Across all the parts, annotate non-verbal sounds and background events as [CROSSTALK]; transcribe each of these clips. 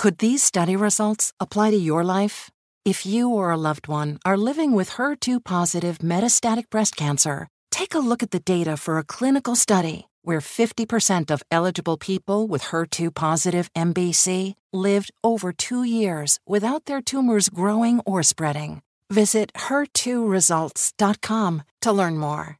Could these study results apply to your life? If you or a loved one are living with HER2 positive metastatic breast cancer, take a look at the data for a clinical study where 50% of eligible people with HER2 positive MBC lived over two years without their tumors growing or spreading. Visit her2results.com to learn more.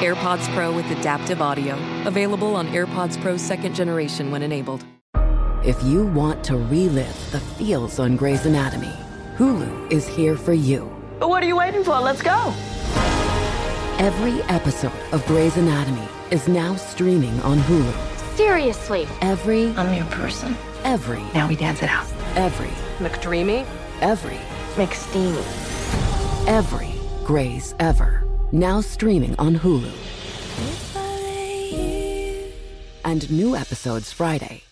AirPods Pro with adaptive audio. Available on AirPods Pro second generation when enabled. If you want to relive the feels on Grey's Anatomy, Hulu is here for you. What are you waiting for? Let's go. Every episode of Grey's Anatomy is now streaming on Hulu. Seriously. Every I'm your person. every Now we dance it out. every McDreamy? every McSteamy. every Grey's ever. Now streaming on Hulu. And new episodes Friday.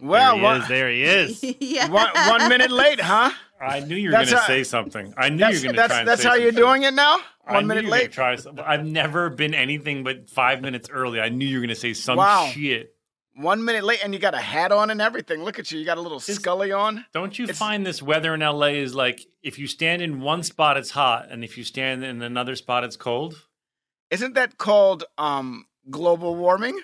Well, there he one, is. There he is. [LAUGHS] yeah. one, one minute late, huh? I knew you were going to say something. I knew you were going to that's, try and that's say how you're something. doing it now? One knew minute you were gonna late? Try I've never been anything but five minutes early. I knew you were going to say some Wow. shit. One minute late, and you got a hat on and everything. Look at you. You got a little scully on. Don't you It's- find this weather in LA is like if you stand in one spot it's hot, and if you stand in another spot it's cold? Isn't that called um, global warming?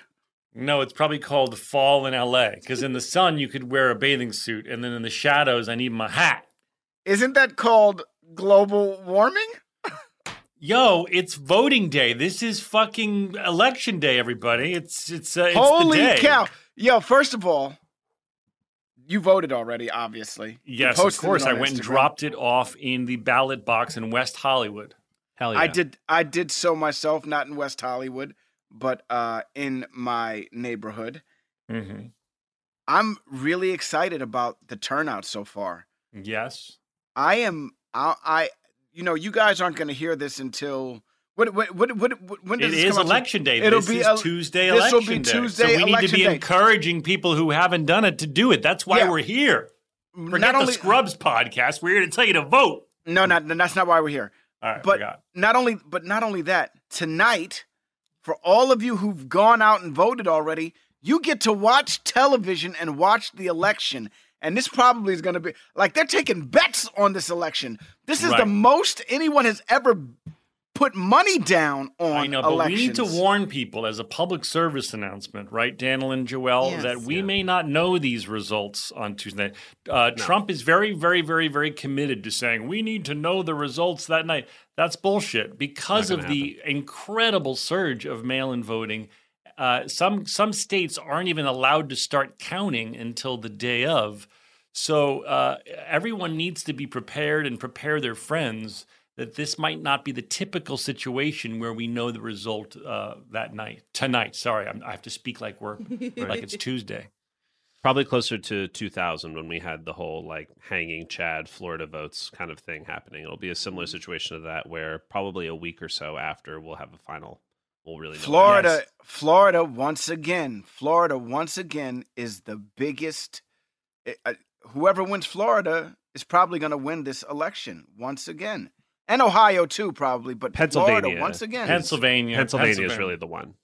No, it's probably called fall in LA because in the sun you could wear a bathing suit, and then in the shadows I need my hat. Isn't that called global warming? Yo, it's voting day. This is fucking election day, everybody. It's it's uh, it's Holy the day. cow. Yo, first of all, you voted already, obviously. Yes, of course. I on went and dropped it off in the ballot box in West Hollywood. Hell yeah. I did I did so myself, not in West Hollywood, but uh, in my neighborhood. Mm-hmm. I'm really excited about the turnout so far. Yes. I am. I, I you know, you guys aren't going to hear this until what? What? What? what, when does It is come out? election day. It'll this be is Tuesday This will election be day. Tuesday so we need to be day. encouraging people who haven't done it to do it. That's why Yeah. we're here. Forget Not the Scrubs podcast. We're here to tell you to vote. no, not that's not why we're here. All right, but forgot. not only but not only that tonight for all of you who've gone out and voted already you get to watch television and watch the election and this probably is going to be like they're taking bets on this election this is the most anyone has ever put money down on I know, but elections. we need to warn people as a public service announcement, right, Daniel and Joel, Yes. that we may not know these results on Tuesday. Uh, Trump is very, very, very, very committed to saying we need to know the results that night. That's bullshit because of gonna the incredible surge of mail-in voting. Uh, some some states aren't even allowed to start counting until the day of. So uh, everyone needs to be prepared and prepare their friends that this might not be the typical situation where we know the result uh, that night. Tonight, sorry, I'm, I have to speak like we're like it's [LAUGHS] Tuesday. Probably closer to 2000 when we had the whole like hanging Chad Florida votes kind of thing happening. It'll be a similar situation to that where probably a week or so after we'll have a final. We'll really know. Florida, Yes. Florida once again. Florida once again is the biggest. eh, uh, whoever wins Florida is probably going to win this election once again, and Ohio too, probably. But Pennsylvania. Florida once again. Pennsylvania, Pennsylvania is really the one.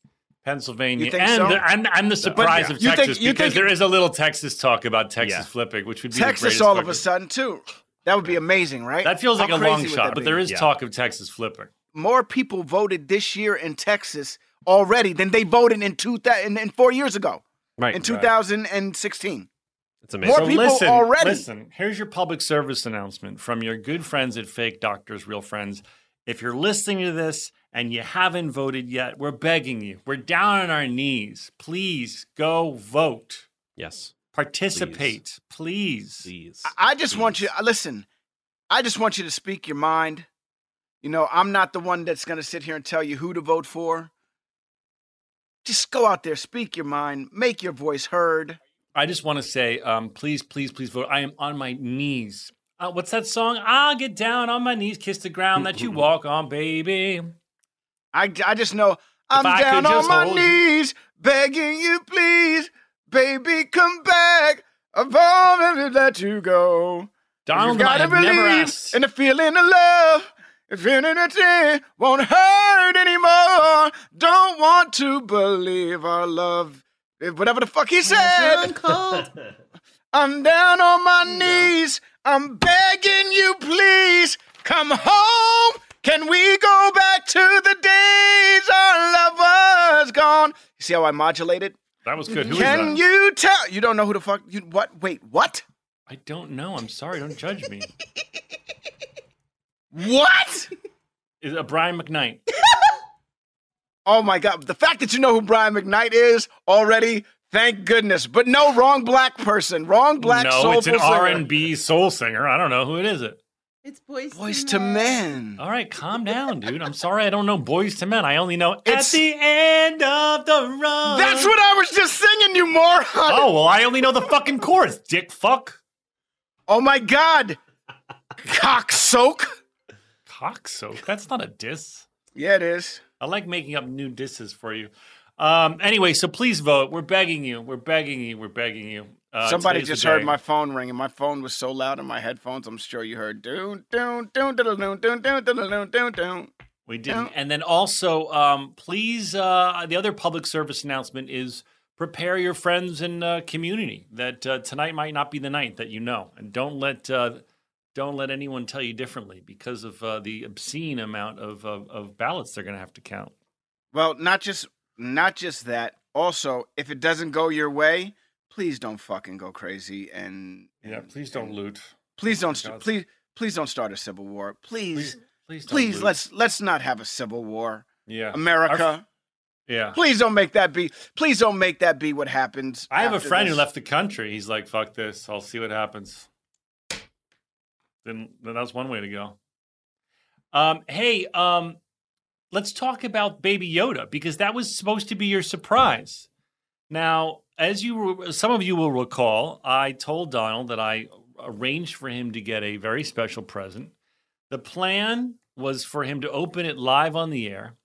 Pennsylvania, You think and, so? the, and and the surprise yeah. of You think- Texas you because think- there is a little Texas talk about Texas Yeah. flipping, which would be Texas the all of a sudden too. That would be amazing, right? That feels How like a long shot, but there is Yeah. talk of Texas flipping. More people voted this year in Texas already than they voted in two thousand in four years ago Right. in 2016. It's amazing. More people listen, already. Listen, here's your public service announcement from your good friends at Fake Doctors, Real Friends. If you're listening to this and you haven't voted yet, we're begging you. We're down on our knees. Please go vote. Yes. Participate, please. Please. I just want you. Listen, I just want you to speak your mind. You know, I'm not the one that's going to sit here and tell you who to vote for. Just go out there, speak your mind, make your voice heard. I just want to say, um, please, please, please vote. I am on my knees. Uh, what's that song? I'll get down on my knees, kiss the ground that you walk on, baby. I, I just know I'm I down on my hold you- knees, begging you, please, baby, come back. I've already let you go. Donald you gotta believe in the feeling of love. If anything won't hurt anymore, don't want to believe our love. Whatever the fuck he said. [LAUGHS] I'm down on my knees. I'm begging you, please come home. Can we go back to the days our love was gone? You see how I modulated? That was good. Who is Can that? you tell? You don't know who the fuck? You what? Wait, what? I don't know. I'm sorry. Don't judge me. [LAUGHS] What? [LAUGHS] Is it Brian McKnight? [LAUGHS] Oh my god! The fact that you know who Brian McKnight is already, thank goodness. But no, wrong black person, wrong black no, soulful it's an. R and B soul singer. I don't know who it is. It. It's boys. Boyz II Men. All right, calm down, dude. I'm sorry. I don't know Boyz II Men. I only know It's- at the end of the road. That's what I was just singing, you moron. Oh well, I only know the fucking chorus. Dick fuck. Oh my god! Cock soak. Cock soak. That's not a diss. Yeah, it is. I like making up new disses for you. Um, anyway, so please vote. We're begging you. We're begging you. We're begging you. Uh, Somebody just heard my phone ring, and my phone was so loud in my headphones. I'm sure you heard doon doon doon doon doon doon doon doon doon doon. We didn't. And then also, um, please, uh, the other public service announcement is prepare your friends and uh, community that uh, tonight might not be the night that you know, and don't let uh, don't let anyone tell you differently because of uh, the obscene amount of, of, of ballots they're going to have to count. Well, not just not just that. Also, if it doesn't go your way, please don't fucking go crazy and, Yeah, please don't and loot. Please don't God's- please please don't start a civil war. Please Please, don't please loot. let's let's not have a civil war. yeah America. Our- yeah. Please don't make that be. Please don't make that be what happens. I have a after friend who left the country. He's like, "Fuck this! I'll see what happens." Then, that's one way to go. Um, hey, um, let's talk about Baby Yoda because that was supposed to be your surprise. Now, as you, some of you will recall, I told Donald that I arranged for him to get a very special present. The plan was for him to open it live on the air.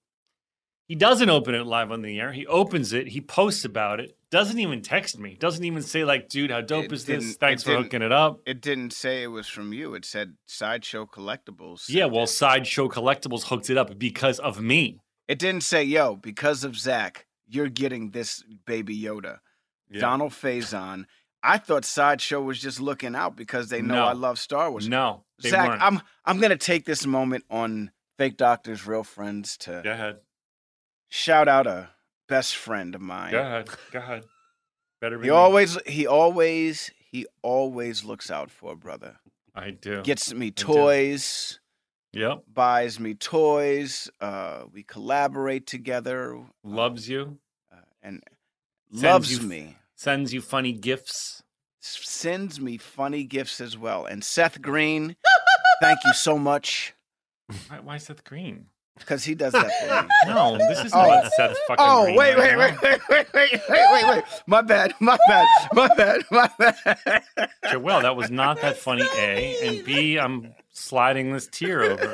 He doesn't open it live on the air. He opens it. He posts about it. Doesn't even text me. Doesn't even say like, "Dude, how dope It is this? Thanks for hooking it up." It didn't say it was from you. It said Sideshow Collectibles. Yeah, well, Sideshow Collectibles hooked it up because of me. It didn't say, yo, because of Zach, you're getting this baby Yoda. Yeah. Donald Faison. I thought Sideshow was just looking out because they know No. I love Star Wars. No, they Zach, weren't. I'm I'm gonna take this moment on Fake Doctors, Real Friends to Go ahead. Shout out a best friend of mine. Go ahead. Go ahead. Better be He me. always he always he always looks out for a brother. I do. Gets me toys, Yep. buys me toys. Uh, we collaborate together. Loves you. uh, and Sends loves you- me. Sends you funny gifts. Sends me funny gifts as well. And Seth Green, thank you so much Why, why Seth Green? Because he does that for me. [LAUGHS] No, this isn't Oh. about Seth fucking Oh wait, wait, wait, wait, wait, wait, wait, wait, wait! My bad, my bad, my bad, my bad. now. Joel, that was not that funny. A and B. I'm sliding this tear over.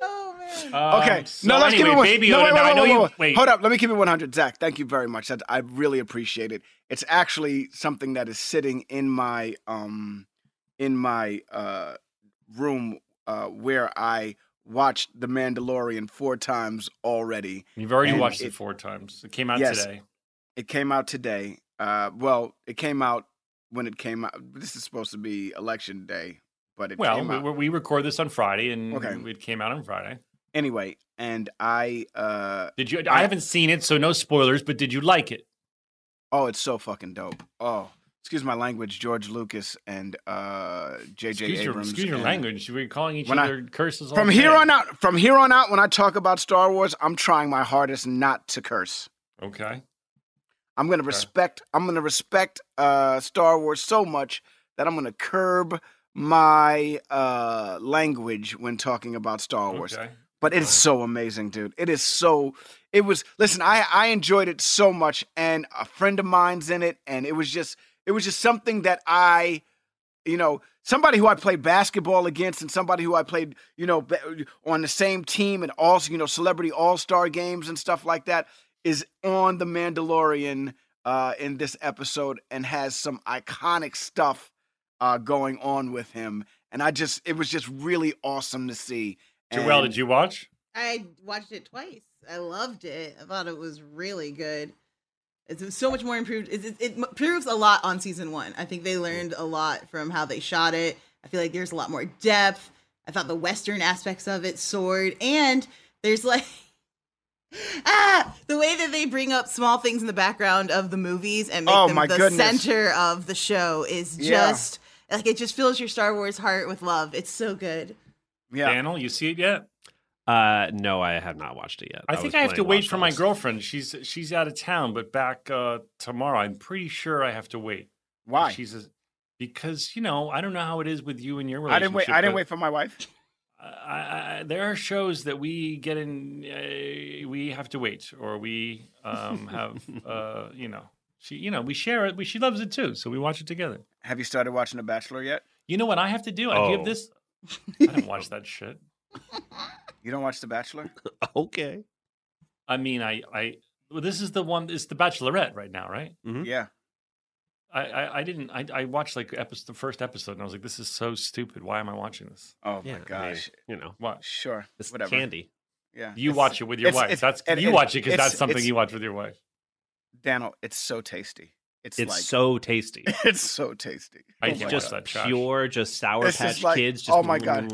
Oh man. Um, Okay, so no, let's anyway, keep it one. Baby no, wait, wait, wait, you. wait, Wait, Hold up, let me keep it 100. Zach, thank you very much. That, I really appreciate it. It's actually something that is sitting in my um in my uh room uh where I watched The Mandalorian four times already. You've already and watched it, it- four times. It came out Yes. today. It came out today. Uh, well, it came out when it came out. This is supposed to be election day, but it Well, came out. we, we record this on Friday, and Okay. it came out on Friday. anyway, and I uh Did you? I- I haven't seen it, so no spoilers. But did you like it? Oh, it's so fucking dope. Oh, excuse my language, George Lucas and uh, J.J. Excuse your, Abrams. excuse your language. We're calling each When I- other curses all From here on out, from here on out, when I talk about Star Wars, I'm trying my hardest not to curse. Okay. I'm gonna respect. I'm gonna respect uh, Star Wars so much that I'm gonna curb my uh, language when talking about Star Wars. Okay. But it's so amazing, dude. It is so. It was. Listen, I I enjoyed it so much, and a friend of mine's in it, and it was just it was just something that I, you know, somebody who I played basketball against, and somebody who I played, you know, on the same team, and also you know, celebrity all star games and stuff like that, is on the Mandalorian uh, in this episode, and has some iconic stuff uh, going on with him, and I just it was just really awesome to see. Joelle, And- did you watch? I watched it twice. I loved it. I thought it was really good. It's so much more improved. It, it, it proves a lot on season one. I think they learned a lot from how they shot it. I feel like there's a lot more depth. I thought the Western aspects of it soared. And there's like, [LAUGHS] ah, the way that they bring up small things in the background of the movies and make Oh, them my the goodness. center of the show is Yeah. just like it just fills your Star Wars heart with love. It's so good. Yeah. Daniel, you see it yet? Uh, no, I have not watched it yet. I think I have to wait for my girlfriend. She's she's out of town, but back uh, tomorrow. I'm pretty sure I have to wait. Why? She's a, because you know I don't know how it is with you and your relationship. I relationship. didn't wait. I didn't wait for my wife. [LAUGHS] I, I, there are shows that we get in. Uh, we have to wait, or we um, [LAUGHS] have uh, you know she you know we share it. We she loves it too, so we watch it together. Have you started watching The Bachelor yet? You know what I have to do? I Oh. give this. [LAUGHS] I don't watch that shit. You don't watch The Bachelor? [LAUGHS] okay. I mean, I I well, this is the one. It's the Bachelorette right now, right? Mm-hmm. Yeah. I, I, I didn't. I, I watched like episode, the first episode, and I was like, "This is so stupid. Why am I watching this?" Oh Yeah, my I mean, gosh. you know, What? Sure. it's Whatever. candy. Yeah. You It's- watch it with your it's- wife. it's- That's and- you and watch it because that's something you watch with your wife. Daniel, it's so tasty. It's, It's like so tasty. [LAUGHS] it's so tasty. I Oh can't my just that, Josh. pure, just sour It's patch just like- kids. Just oh my God.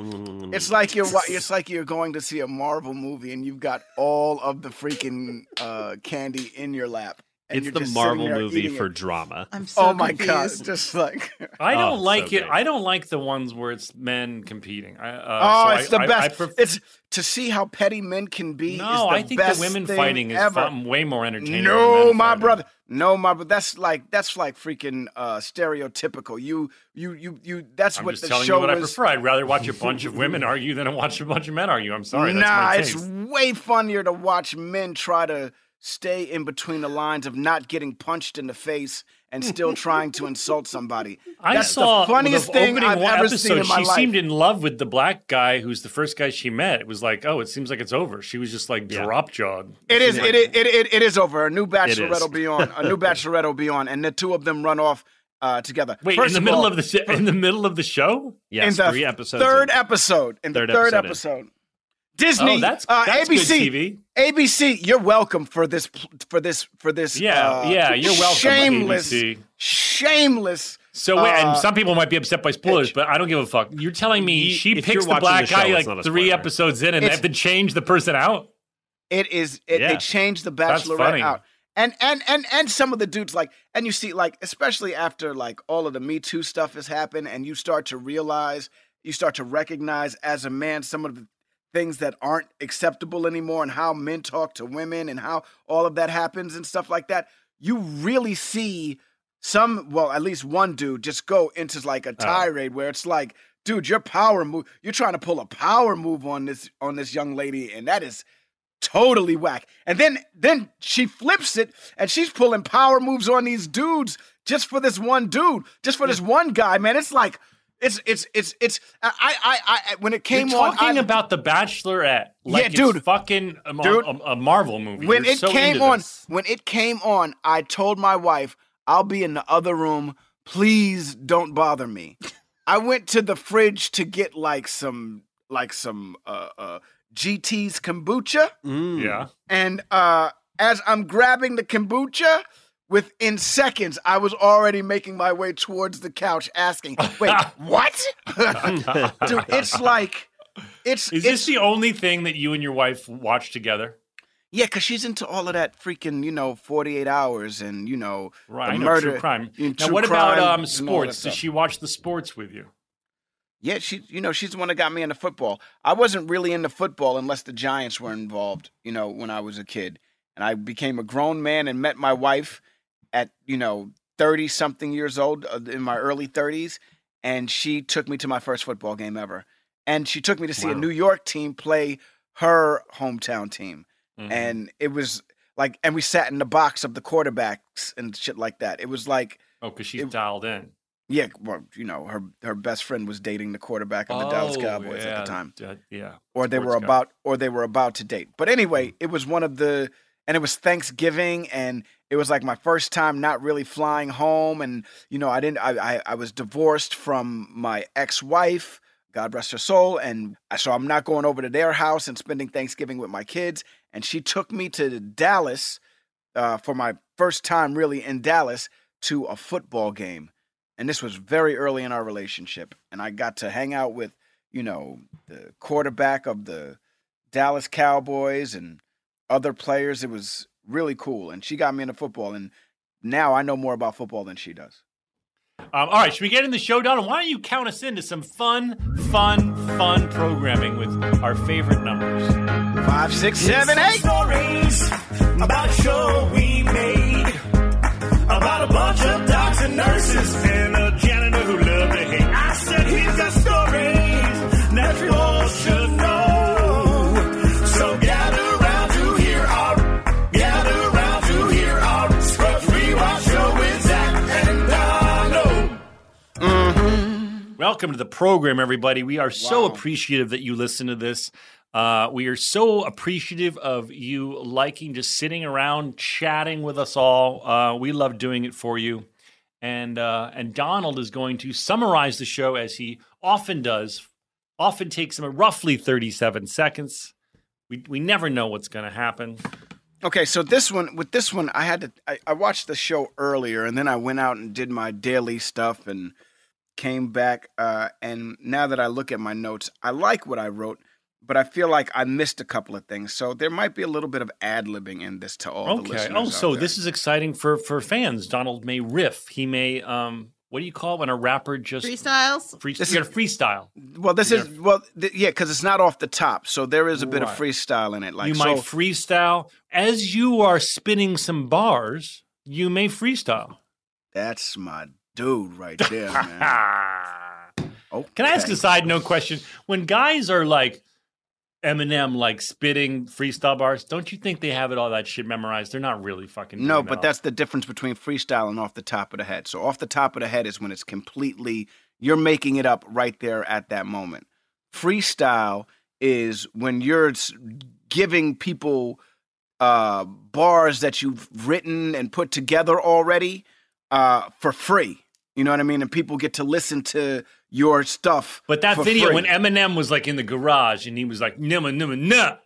It's like you're [LAUGHS] it's like you're going to see a Marvel movie and you've got all of the freaking uh, candy in your lap. And It's the Marvel movie for it. drama. I'm so Oh my god! [LAUGHS] Just like [LAUGHS] I don't Oh, like so it. good. I don't like the ones where it's men competing. I, uh, oh, so it's I- the I- best. I pref- it's to see how petty men can be. no, is the I think best the women fighting is ever. fun, way more entertaining. than No, men my fighting. brother. No, my brother. That's like that's like freaking uh, stereotypical. You, you, you, you. That's I'm what just the telling show you what I prefer. I'd rather watch a bunch of women argue than watch a bunch of men argue. I'm sorry. That's nah, my it's way funnier to watch men try to stay in between the lines of not getting punched in the face and still trying to insult somebody. I That's saw the funniest the thing opening I've ever episode. seen in my she life. seemed in love with the black guy who's the first guy she met. It was like, oh, it seems like it's over. She was just like Yeah. drop jawed. It is. It, it, it, it, it is over. A new bachelorette will be on. A new [LAUGHS] bachelorette will be on, and the two of them run off uh, together. Wait, First in the middle all, of the sh- in the middle of the show. Yes, in the three episodes. Third in. episode. In Third the third episode episode. Disney. Oh, that's uh, that's good ABC. TV. ABC. You're welcome for this. For this. For this. Yeah, uh, yeah, you're welcome. Shameless. ABC. Shameless. So wait, uh, and some people might be upset by spoilers, but I don't give a fuck. You're telling me she if picks the black the show, guy like three episodes in, and they have to change the person out. It is. It, Yeah. They changed the That's Bachelorette out, and and and and some of the dudes like, and you see like, especially after like all of the Me Too stuff has happened, and you start to realize, you start to recognize as a man some of the things that aren't acceptable anymore, and how men talk to women, and how all of that happens and stuff like that. You really see some, well, at least one dude just go into like a uh-huh. tirade where it's like, dude, your power move, you're trying to pull a power move on this on this young lady, and that is totally whack. And then then she flips it and she's pulling power moves on these dudes just for this one dude, just for this one guy, man. It's like it's it's it's it's I I I when it came You're on talking I, about the Bachelorette, like Yeah, dude. fucking a, Dude. a, a Marvel movie. when You're it so came on this. when it came on, I told my wife, I'll be in the other room. Please don't bother me. [LAUGHS] I went to the fridge to get like some like some uh uh GT's kombucha. Mm. yeah, And uh, as I'm grabbing the kombucha, within seconds, I was already making my way towards the couch, asking, "Wait, [LAUGHS] what?" [LAUGHS] Dude, it's like it's is it's this the only thing that you and your wife watch together? Yeah, because she's into all of that freaking, you know, 48 hours and, you know, Right, the know, murder. true crime. you know, Now, what about um, and all that sports? Does she watch the sports with you? Yeah, she, you know, she's the one that got me into football. I wasn't really into football unless the Giants were involved, you know, when I was a kid. And I became a grown man and met my wife at, you know, 30 something years old uh, in my early 30s. And she took me to my first football game ever. And she took me to see a New York team play her hometown team. Mhm. And it was like, and we sat in the box of the quarterbacks and shit like that. It was like, oh, because she's dialed in. yeah, well, you know, her her best friend was dating the quarterback of the Dallas Oh, Cowboys at the time, that- yeah. or they were sports guy. about, or they were about to date. But anyway, it was one of the, and it was Thanksgiving, and it was like my first time not really flying home, and you know, I didn't, I I, I was divorced from my ex wife. God rest her soul. And so I'm not going over to their house and spending Thanksgiving with my kids. And she took me to Dallas uh, for my first time really in Dallas to a football game. And this was very early in our relationship. And I got to hang out with, you know, the quarterback of the Dallas Cowboys and other players. It was really cool. And she got me into football. And now I know more about football than she does. Um, all right, should we get in the show, Donald? Why don't you count us into some fun, fun, fun programming with our favorite numbers? Five, six, seven, eight. Stories about a show we made. About a bunch of docs and nurses and Welcome to the program, everybody. We are so appreciative that you listen to this. Uh, we are so appreciative of you liking just sitting around chatting with us all. Uh, we love doing it for you. And uh, and Donald is going to summarize the show as he often does. Often takes him roughly 37 seconds. We, we never know what's going to happen. Okay, so this one with this one, I had to. I, I watched the show earlier, and then I went out and did my daily stuff, and came back. Uh, and now that I look at my notes, I like what I wrote, but I feel like I missed a couple of things. So there might be a little bit of ad libbing in this to all the Okay. listeners. Oh, out so there. this is exciting for for fans. Donald may riff. He may um. What do you call it when a rapper just Freestyles? Free, This you got a freestyle. well, this is well, th- yeah, because it's not off the top, so there is a bit of freestyle in it. Like you so, might freestyle as you are spinning some bars. You may freestyle. that's my dude right there, man. Okay. [LAUGHS] Can I ask a side note question? When guys are like Eminem, like spitting freestyle bars, don't you think they have it all that shit memorized? They're not really fucking. No, but that's the difference between freestyle and off the top of the head. So off the top of the head is when it's completely you're making it up right there at that moment. Freestyle is when you're giving people uh, bars that you've written and put together already uh, for free. You know what I mean? And people get to listen to your stuff. But that video free. when Eminem was like in the garage and he was like, "Nimma, nimma, nah."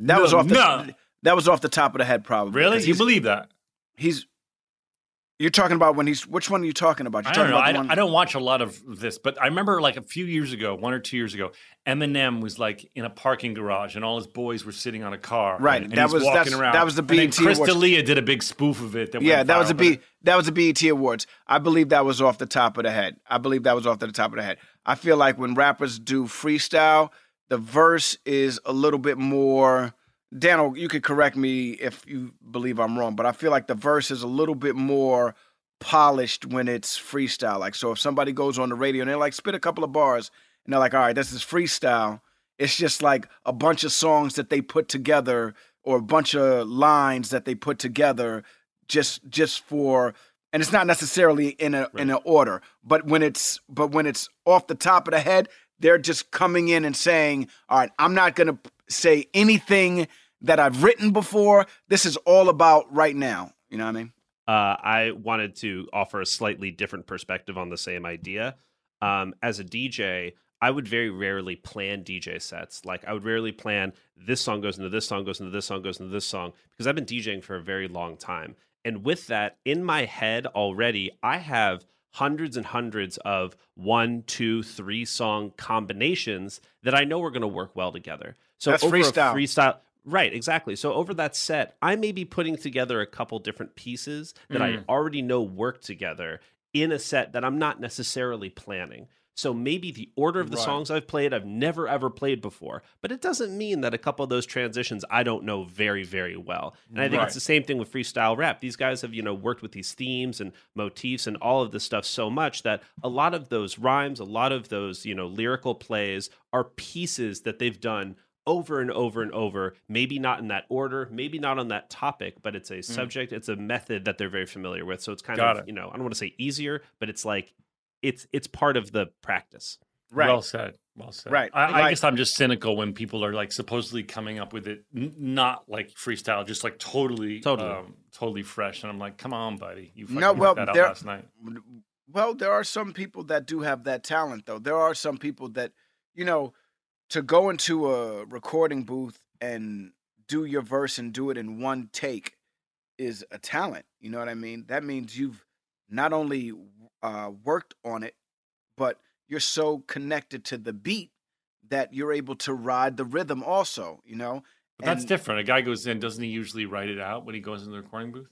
that was No, off the no. that was off the top of the head, probably. Really? You believe that? He's. You're talking about when he's. Which one are you talking about? You're I don't talking know. about I, one. I don't watch a lot of this, but I remember like a few years ago, one or two years ago, Eminem was like in a parking garage, and all his boys were sitting on a car. Right, and that he's was- walking around. that was the And BET Chris Awards. D'Elia did a big spoof of it. That yeah, that was a viral, but- That was a BET Awards. I believe that was off the top of the head. I believe that was off the top of the head. I feel like when rappers do freestyle, the verse is a little bit more. Daniel, you could correct me if you believe I'm wrong, but I feel like the verse is a little bit more polished when it's freestyle. Like, so if somebody goes on the radio and they're like, spit a couple of bars, and they're like, all right, this is freestyle. It's just like a bunch of songs that they put together or a bunch of lines that they put together just just for and it's not necessarily in a in an order but when it's but when it's off the top of the head they're just coming in and saying all right i'm not going to say anything that i've written before this is all about right now you know what i mean uh, I wanted to offer a slightly different perspective on the same idea. Um, as a DJ, I would very rarely plan DJ sets. Like I would rarely plan this song goes into this song, goes into this song, goes into this song, because I've been DJing for a very long time. And with that in my head already, I have hundreds and hundreds of one, two, three song combinations that I know are going to work well together. So That's over freestyle. freestyle, Right, exactly. So over that set, I may be putting together a couple different pieces that I Mm. already know work together in a set that I'm not necessarily planning. So maybe the order of the Right. songs I've played, I've never ever played before. But it doesn't mean that a couple of those transitions I don't know very, very well. And I think Right. it's the same thing with freestyle rap. These guys have, you know, worked with these themes and motifs and all of this stuff so much that a lot of those rhymes, a lot of those, you know, lyrical plays are pieces that they've done over and over and over, maybe not in that order, maybe not on that topic, but it's a subject, it's a method that they're very familiar with. So it's kind Mm. Got of, it. you know, I don't want to say easier, but it's like it's it's part of the practice. Right. Well said. Well said. Right. I, I Like- guess I'm just cynical when people are like supposedly coming up with it, n- not like freestyle, just like totally, Totally. um, totally fresh. And I'm like, come on, buddy, you fucking No, well, worked that out there- last night. Well, there are some people that do have that talent, though. There are some people that, you know, to go into a recording booth and do your verse and do it in one take is a talent. You know what I mean? That means you've not only uh, worked on it, but you're so connected to the beat that you're able to ride the rhythm also, you know? But that's And- different. A guy goes in, doesn't he usually write it out when he goes in the recording booth?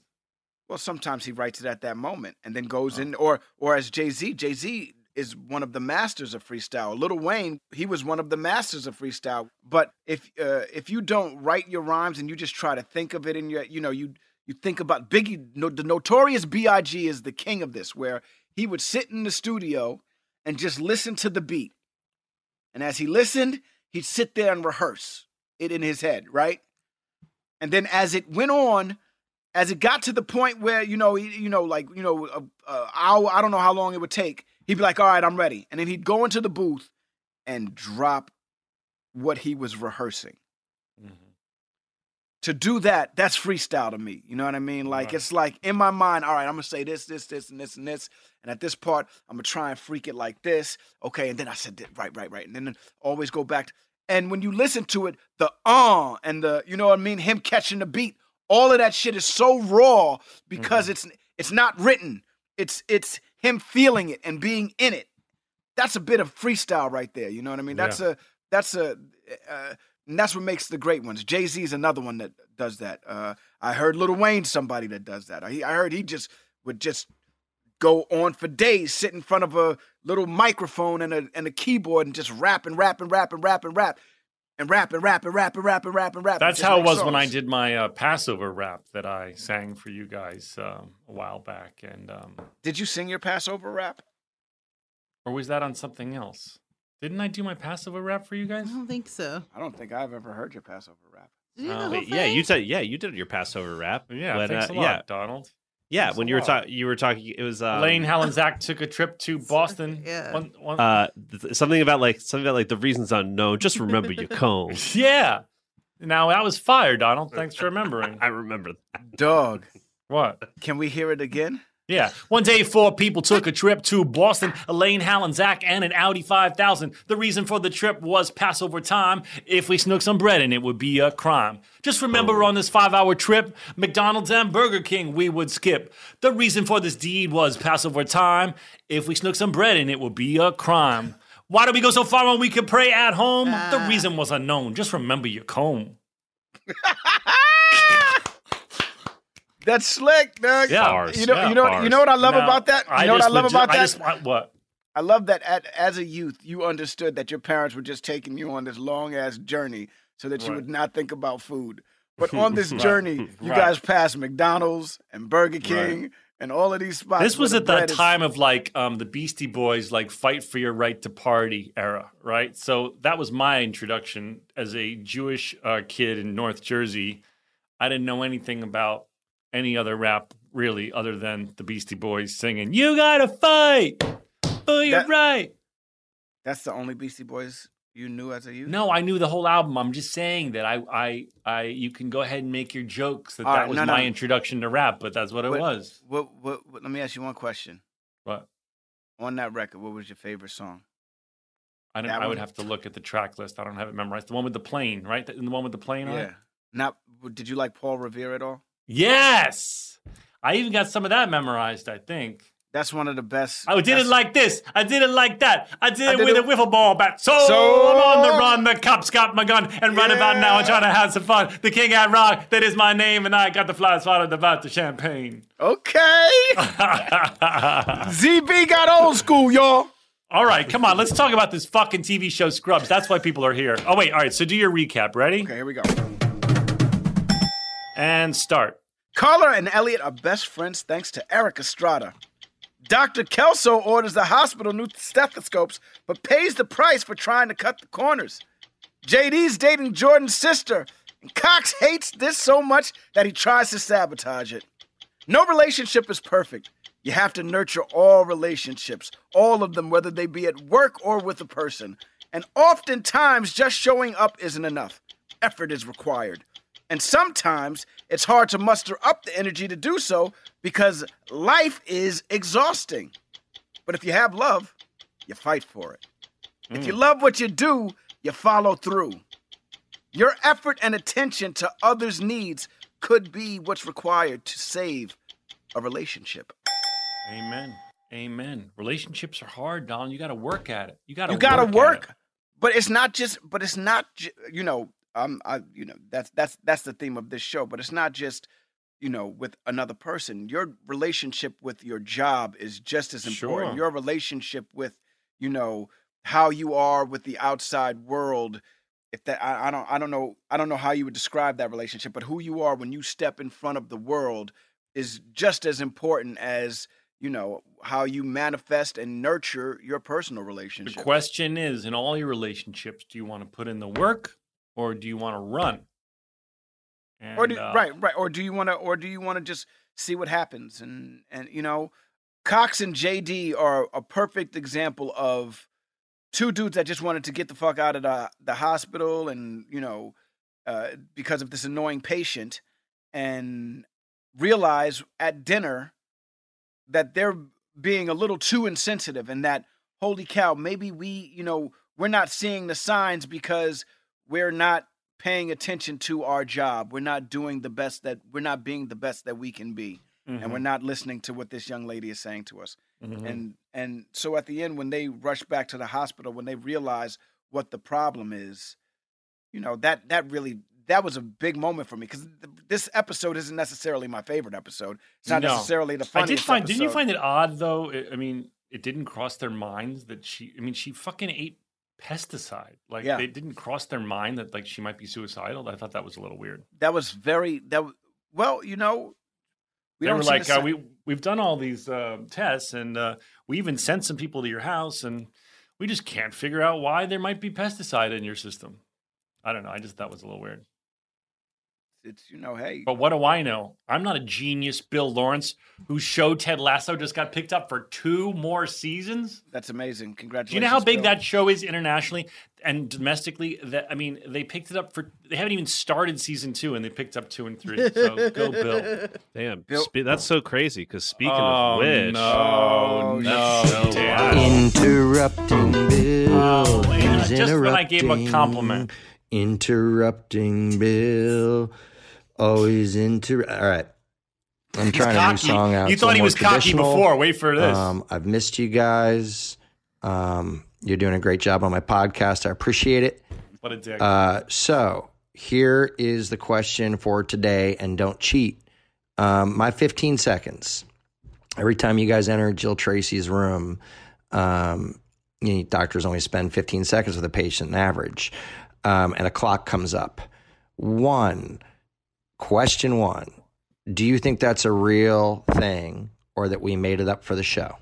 Well, sometimes he writes it at that moment and then goes in, or or as Jay Z, Jay Z is one of the masters of freestyle. Lil Wayne, he was one of the masters of freestyle. But if uh, if you don't write your rhymes and you just try to think of it in your, you know, you you think about Biggie, no, the notorious B.I.G. is the king of this, where he would sit in the studio and just listen to the beat, and as he listened, he'd sit there and rehearse it in his head, right? And then as it went on, as it got to the point where you know, you know, like you know, hour, I don't know how long it would take. He'd be like, "All right, I'm ready," and then he'd go into the booth and drop what he was rehearsing. Mm-hmm. To do that, that's freestyle to me. You know what I mean? Like Right. it's like in my mind, all right, I'm gonna say this, this, this, and this, and this, and at this part, I'm gonna try and freak it like this. Okay, and then I said, right, right, right, and then always go back. To, and when you listen to it, the uh and the, you know what I mean, him catching the beat, all of that shit is so raw because it's it's not written. It's it's him feeling it and being in it. That's a bit of freestyle right there. You know what I mean? That's a that's a uh, and that's what makes the great ones. Jay Z is another one that does that. Uh, I heard Lil Wayne somebody that does that. I, I heard he just would just go on for days, sit in front of a little microphone and a and a keyboard and just rap and rap and rap and rap and rap and rap and rap and rap and rap and rap and rap. and That's how it make was when I did my uh, Passover rap that I sang for you guys um, a while back, and um, Did you sing your Passover rap? or was that on something else? Didn't I do my Passover rap for you guys? I don't think so. I don't think I've ever heard your Passover rap. Did you do the whole Wait, yeah, you said yeah, you did your Passover rap. Yeah, when, thanks uh, a lot, yeah, Donald. Yeah. Thanks When you were talking, you were talking. It was um, Lane, Hal, and Zach took a trip to [LAUGHS] Boston. Yeah. One, one, uh, th- something about like something about like the reasons unknown. Just remember your [LAUGHS] comb. yeah. Now that was fire, Donald. Thanks for [LAUGHS] remembering. I remember that. Dog, what? can we hear it again? Yeah. One day, four people took a trip to Boston. Elaine, Hal, and Zach, and an Audi 5000. The reason for the trip was Passover time. If we snook some bread in it, would be a crime. Just remember oh. on this five hour trip, McDonald's and Burger King we would skip. The reason for this deed was Passover time. If we snook some bread in it, would be a crime. Why do we go so far when we could pray at home? The ah. reason was unknown. Just remember your comb. [LAUGHS] That's slick, dog. Yeah. Bars. You know, Yeah, you know, you know what I love Now, about that. You know what I just love legit- about I that. just- I- what? I love that at, as a youth, you understood that your parents were just taking you on this long ass journey so that you would not think about food. But on this [LAUGHS] Right. journey, [LAUGHS] you Right. guys passed McDonald's and Burger King and all of these spots. This was the at the bread is- time of like um, the Beastie Boys, like fight for your right to party era, right? So that was my introduction as a Jewish uh, kid in North Jersey. I didn't know anything about any other rap really, other than the Beastie Boys singing "You gotta fight for your That- right." That's the only Beastie Boys you knew as a youth. No, I knew the whole album. I'm just saying that I, I, I. You can go ahead and make your jokes that All that right, was no, no. my introduction to rap, but that's what it What- was. What, what, what? Let me ask you one question. But On that record, what was your favorite song? I don't. That I would have to look at the track list. I don't have it memorized. The one with the plane, right? The, the one with the plane on it. Yeah. Not. Did you like Paul Revere at all? Yes. I even got some of that memorized. I think. That's one of the best. I did it like this. I did it like that. I did I it did with it- a wiffle ball bat. So, So- I'm on the run. The cops got my gun and run about now I'm trying to have some fun. The king at rock, that is my name, and I got the fly swallowed about the champagne. Okay. [LAUGHS] ZB got old school, y'all. All right, come on. Let's talk about this fucking TV show Scrubs. That's why people are here. Oh, wait. All right. So do your recap. Ready? Okay, here we go. And start. Carla and Elliot are best friends thanks to Erik Estrada. Dr. Kelso orders the hospital new stethoscopes, but pays the price for trying to cut the corners. JD's dating Jordan's sister, and Cox hates this so much that he tries to sabotage it. No relationship is perfect. You have to nurture all relationships, all of them, whether they be at work or with a person. And oftentimes, just showing up isn't enough. Effort is required. And sometimes it's hard to muster up the energy to do so because life is exhausting. But if you have love, you fight for it. If you hmm. love what you do, you follow through. Your effort and attention to others' needs could be what's required to save a relationship. Amen. Amen. Relationships are hard, Don. You got to work at it. You got to. you gotta work. work, it. but it's not just. But it's not. You know. Um. I. You know. That's that's that's the theme of this show. But it's not just. You know, with another person, your relationship with your job is just as important. Sure. Your relationship with, you know, how you are with the outside world. If that, I, I don't, I don't know, I don't know how you would describe that relationship, but who you are when you step in front of the world is just as important as you know how you manifest and nurture your personal relationship. The question is, in all your relationships, do you want to put in the work or do you want to run? or do, uh, right, right, or do you want to, or do you want to just see what happens? And and you know, Cox and JD are a perfect example of two dudes that just wanted to get the fuck out of the the hospital, and you know, uh, because of this annoying patient, and realize at dinner that they're being a little too insensitive, and that holy cow, maybe we, you know, we're not seeing the signs because we're not paying attention to our job. We're not doing the best that we're not being the best that we can be. And we're Mhm. not listening to what this young lady is saying to us. Mhm. And and so at the end when they rush back to the hospital when they realize what the problem is, you know, that that really that was a big moment for me cuz this episode isn't necessarily my favorite episode. It's not No. necessarily the funniest. I did find. Didn't you find it odd though? I mean, it didn't cross their minds that she. I mean, she fucking ate pesticide. Like Yeah. they didn't cross their mind that like she might be suicidal. I thought that was a little weird. that was very that well, you know, we they were like, uh, we we've done all these uh, tests, and uh, we even sent some people to your house, and we just can't figure out why there might be pesticide in your system. I don't know. I just thought was a little weird. It's you know, hey, But what do I know? I'm not a genius, Bill Lawrence, whose show Ted Lasso just got picked up for two more seasons. that's amazing. Congratulations. Do you know how big Bill. that show is internationally and domestically? That I mean, they picked it up for. They haven't even started season two, and they picked up two and three. So go, [LAUGHS] Bill. Damn, Bill- spe- that's so crazy. Because speaking Oh, of which, no, oh, no, so Dan. Interrupting Bill. Oh, yeah, He's just when I gave him a compliment. Interrupting Bill. Always into. All right. I'm trying a new song out. You thought he was cocky before. Wait for this. Um, I've missed you guys. Um, you're doing a great job on my podcast. I appreciate it. what a dick. Uh, so here is the question for today, and don't cheat. Um, my 15 seconds. Every time you guys enter Jill Tracy's room, um, you know, doctors only spend 15 seconds with a patient on average, um, and a clock comes up. One, question one Do you think that's a real thing or that we made it up for the show?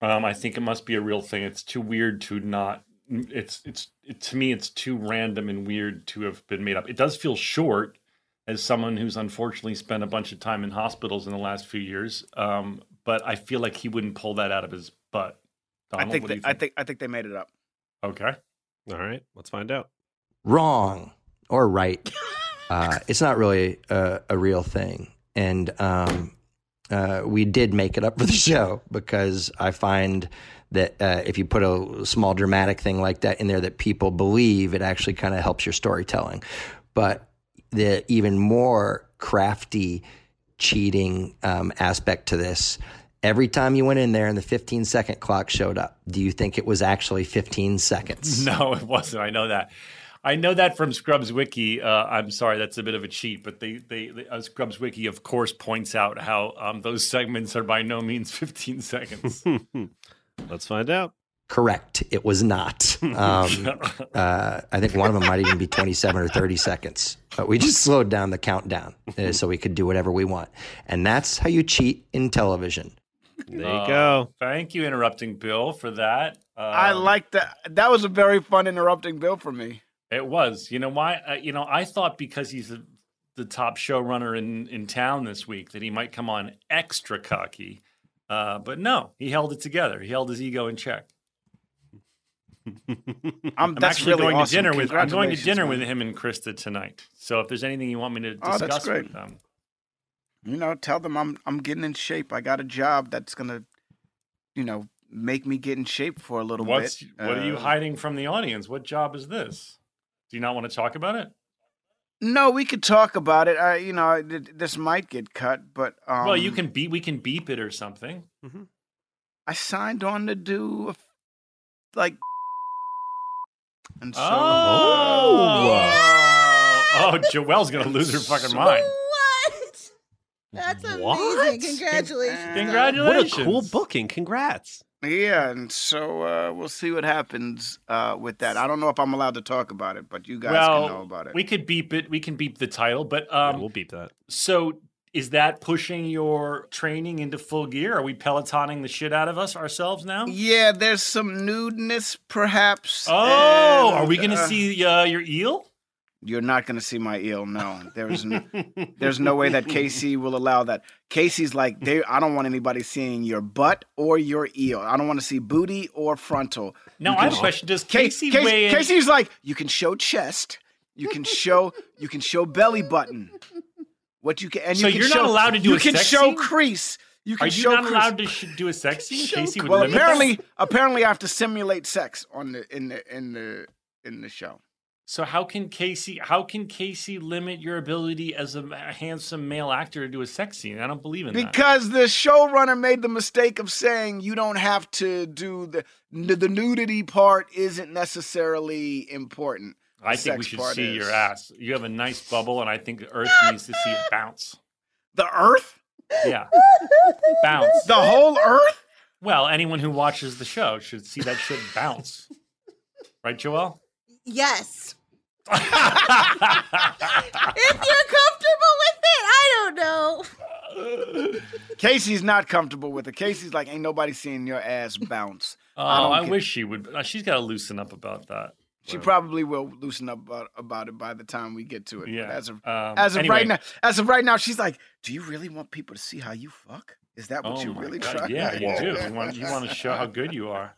Um, I think it must be a real thing. It's too weird to not. It's it's it, to me. It's too random and weird to have been made up. It does feel short, as someone who's unfortunately spent a bunch of time in hospitals in the last few years. Um, but I feel like he wouldn't pull that out of his butt. I think what do they, you I think I think they made it up. Okay. all right, let's find out. wrong or right. [LAUGHS] Uh, it's not really a, a real thing. And um, uh, we did make it up for the [LAUGHS] show because I find that uh, if you put a small dramatic thing like that in there that people believe, it actually kind of helps your storytelling. But the even more crafty cheating um, aspect to this Every time you went in there and the 15 second clock showed up, do you think it was actually 15 seconds? [LAUGHS] No, it wasn't. I know that. I know that from Scrubs Wiki. Uh, I'm sorry, that's a bit of a cheat, but they, they, they uh, Scrubs Wiki, of course, points out how um, those segments are by no means [LAUGHS] 15 seconds. [LAUGHS] Let's find out. Correct. It was not. [LAUGHS] Um, uh, I think one of them might even be 27 or 30 seconds. But we just slowed down the countdown uh, so we could do whatever we want. And that's how you cheat in television. There you go. Thank you, interrupting Bill, for that. Um, I like that. That was a very fun interrupting Bill for me. It was. You know why? Uh, you know, I thought because he's the, the top showrunner in in town this week that he might come on extra cocky. Uh, but no, he held it together. He held his ego in check. [LAUGHS] I'm, I'm actually really going awesome. to dinner with I'm going to dinner man. with him and Christa tonight. So if there's anything you want me to Oh, discuss that's great. with them, You know, tell them I'm I'm getting in shape. I got a job that's gonna, you know, make me get in shape for a little what's bit. what are you Uh, hiding from the audience? What job is this? Do you not want to talk about it? No, we could talk about it. I, you know, th- this might get cut, but um, well, you can beep. We can beep it or something. I signed on to do a f- like, and so Oh, oh, Joelle's gonna lose her fucking mind. What? That's amazing. What? Congratulations. Congratulations! What a cool booking. Congrats. Yeah, and so uh, we'll see what happens uh, with that. I don't know if I'm allowed to talk about it, but you guys well, can know about it. we could beep it. We can beep the title, but um, we'll beep that. So, is that pushing your training into full gear? Are we pelotoning the shit out of us ourselves now? yeah, there's some nudeness, perhaps. Oh, and, are we going to uh, see uh, your eel? You're not going to see my eel. No, there's no, there's no way that CaCee will allow that. CaCee's like, they, I don't want anybody seeing your butt or your eel. I don't want to see booty or frontal. No, I have a question. Does CaCee CaCee- weigh in? CaCee's like, you can show chest, you can show, you can show belly button. What you can, and you So can you're not allowed to do a sex scene. You can show scene? crease. You can Are you show not crease. allowed to sh- do a sex scene? CaCee would Well, apparently, apparently, I have to simulate sex on the in the in the in the show. So how can CaCee? How can CaCee limit your ability as a a handsome male actor to do a sex scene? I don't believe in that. Because the showrunner made the mistake of saying you don't have to do the the, the nudity part isn't necessarily important. I The think we should see is. your ass. You have a nice bubble, and I think the Earth needs to see it [LAUGHS] bounce. The Earth, Yeah, [LAUGHS] bounce. the whole Earth. Well, anyone who watches the show should see that shit bounce. Right, Joel? Yes. If you're comfortable with it, I don't know. CaCee's not comfortable with it. CaCee's like, ain't nobody seeing your ass bounce. Oh, don't I, ca- wish she would. uh, She's got to loosen up about that. She probably will loosen up about, about it by the time we get to it. But Yeah, as of um, as of anyway. right now, as of right now, she's like, "Do you really want people to see how you fuck? Is that what oh you my really God, try?" Yeah, you [LAUGHS] do. You want, you want to show how good you are.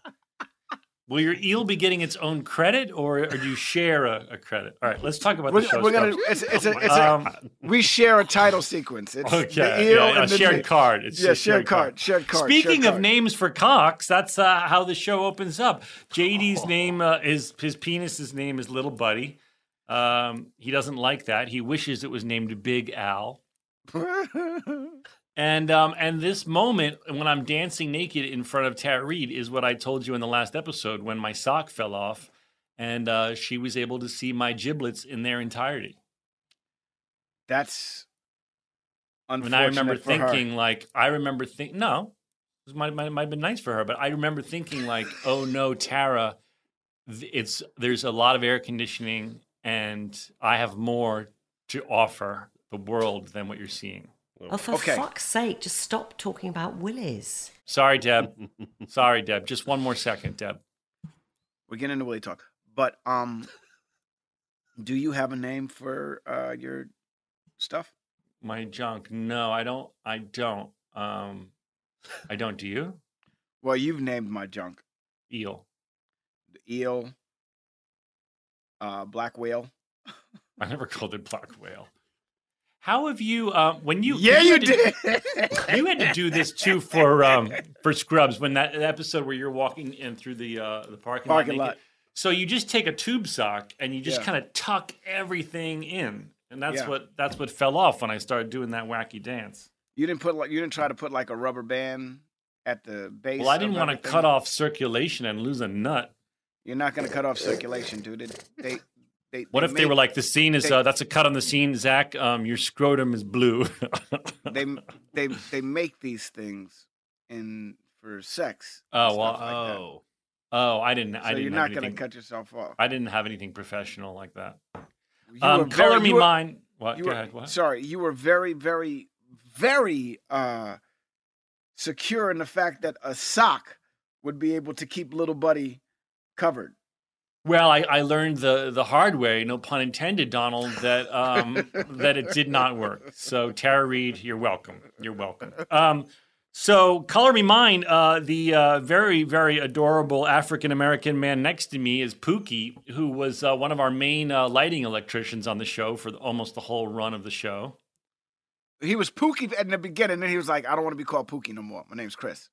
Will your eel be getting its own credit, or, or do you share a, a credit? All right, let's talk about We're, the show. we're gonna. It's, it's a. It's a. Um, we share a title sequence. It's Okay, the eel yeah, a and the shared card. It's yeah, shared card. Shared card. Speaking shared of card. names for cocks, that's uh, how the show opens up. JD's name, uh, his his penis's name is Little Buddy. Um, he doesn't like that. He wishes it was named Big Al. [LAUGHS] And um, and this moment when I'm dancing naked in front of Tara Reid is what I told you in the last episode when my sock fell off, and uh, she was able to see my giblets in their entirety. That's. And I remember unfortunate for her. thinking, like, I remember think no, it might, might might have been nice for her, but I remember thinking, like, [LAUGHS] oh no, Tara, it's there's a lot of air conditioning, and I have more to offer the world than what you're seeing. Oh, for fuck's sake, just stop talking about willies. Sorry, Deb. [LAUGHS] Sorry, Deb. Just one more second, Deb. We're getting into Willie talk, but um, do you have a name for uh your stuff? My junk. No, I don't. I don't. Um, I don't. Do you? Well, you've named my junk. Eel. The Eel. Uh, black whale. [LAUGHS] I never called it black whale. How have you? Uh, when you? Yeah, you to- did. [LAUGHS] you had to do this too for um for Scrubs when that episode where you're walking in through the uh the parking, Parking lot. lot. So you just take a tube sock and you just Yeah. kind of tuck everything in, and that's Yeah. what that's what fell off when I started doing that wacky dance. You didn't put like you didn't try to put like a rubber band at the base. Well, I didn't want to cut off circulation and lose a nut. You're not going to cut off circulation, dude. It, they, they, What if they were like, the scene is they- uh, that's a cut on the scene, Zach? Um, your scrotum is blue. [LAUGHS] they they they make these things in for sex. oh well. like that. oh, oh, I didn't. I So didn't. you're not going to cut yourself off. I didn't have anything professional like that. Um, were color me were- mine. What? Go were, ahead. What? Sorry, you were very, very, very uh, secure in the fact that a sock would be able to keep little buddy covered. Well, I, I learned the the hard way, no pun intended, Donald, that um, [LAUGHS] that it did not work. So Tara Reid, you're welcome. You're welcome. Um, so color me mine. Uh, the uh, very very adorable African American man next to me is Pookie, who was uh, one of our main uh, lighting electricians on the show for the, almost the whole run of the show. He was Pookie in the beginning, and he was like, "I don't want to be called Pookie no more. My name's Chris."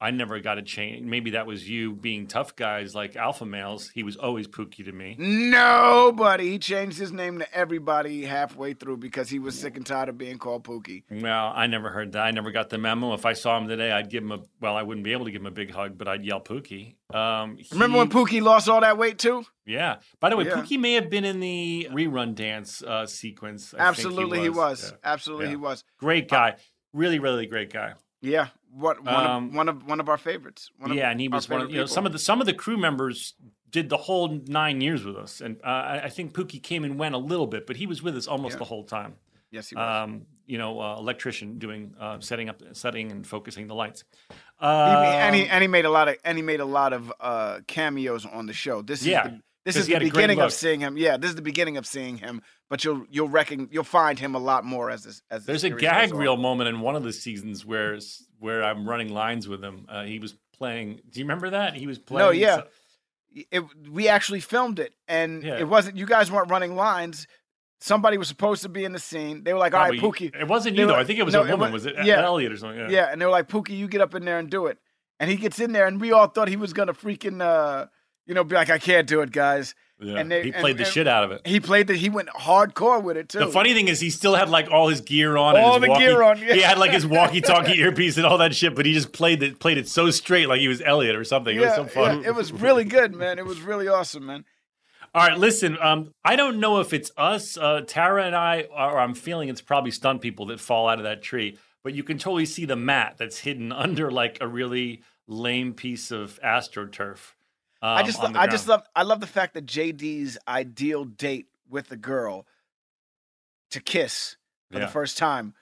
I never got a change. Maybe that was you being tough guys like alpha males. He was always Pookie to me. Nobody. He changed his name to everybody halfway through because he was sick and tired of being called Pookie. Well, I never heard that. I never got the memo. If I saw him today, I'd give him a well. I wouldn't be able to give him a big hug, but I'd yell Pookie. Um, Remember when he- Pookie lost all that weight too? Yeah. By the way, Yeah. Pookie may have been in the rerun dance uh, sequence. I Absolutely, he was. Yeah. Absolutely, Yeah. he was. Great guy. Really, really great guy. Yeah, what one, Um, of, one of one of our favorites. One of yeah, and he was one of you know people. some of the some of the crew members did the whole nine years with us, and uh, I, I think Pookie came and went a little bit, but he was with us almost Yeah. the whole time. Yes, he was. Um, you know, uh, electrician doing uh, setting up, setting and focusing the lights. He- and he Um, and he made a lot of and he made a lot of uh, cameos on the show. This Yeah, is the, this is the had a great beginning of seeing him. Yeah, this is the beginning of seeing him. But you'll you'll reckon you'll find him a lot more as this as the There's a gag reel moment in one of the seasons where where I'm running lines with him. Uh, he was playing. Do you remember that? He was playing. No, yeah. so- It, we actually filmed it, and Yeah. it wasn't. You guys weren't running lines. Somebody was supposed to be in the scene. They were like, "All right, Probably- Pookie." It wasn't you though. were- I think it was no, a woman. wa- was it yeah. Elliot or something? Yeah. Yeah, and they were like, Pookie, you get up in there and do it. And he gets in there, and we all thought he was gonna freaking, uh, you know, be like, I can't do it, guys. Yeah, And they, he and- played the and shit out of it. He played the. He went hardcore with it too. The funny thing is, he still had like all his gear on. and All his the walkie- gear on, yeah. He had like his [LAUGHS] walkie-talkie earpiece and all that shit, but he just played it, played it so straight, like he was Elliot or something. It was so fun. yeah, it was really good, man. It was really awesome, man. All right, listen. Um, I don't know if it's us, uh, Tara and I, or I'm feeling it's probably stunt people that fall out of that tree. But you can totally see the mat that's hidden [LAUGHS] under like a really lame piece of astroturf. Um, I just, the I just love, I love the fact that JD's ideal date with a girl to kiss for Yeah. the first time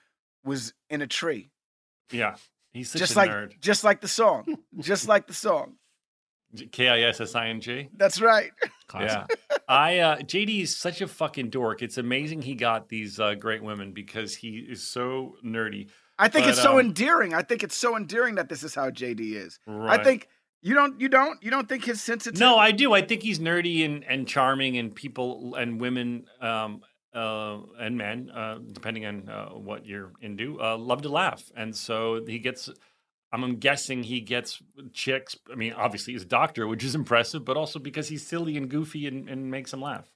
was in a tree, yeah. He's such just a like, nerd. just like the song, just [LAUGHS] like the song. K I S S I N G. That's right. Yeah, [LAUGHS] I uh, JD is such a fucking dork. It's amazing he got these uh, great women because he is so nerdy. I think But, it's so um, endearing. I think it's so endearing that this is how JD is. Right. I think you don't, you don't, you don't think his sensitivity. No, I do. I think he's nerdy and, and charming, and people and women um, uh, and men, uh, depending on uh, what you're into, uh, love to laugh. And so he gets. I'm guessing he gets chicks. I mean, obviously he's a doctor, which is impressive, but also because he's silly and goofy and, and makes them laugh.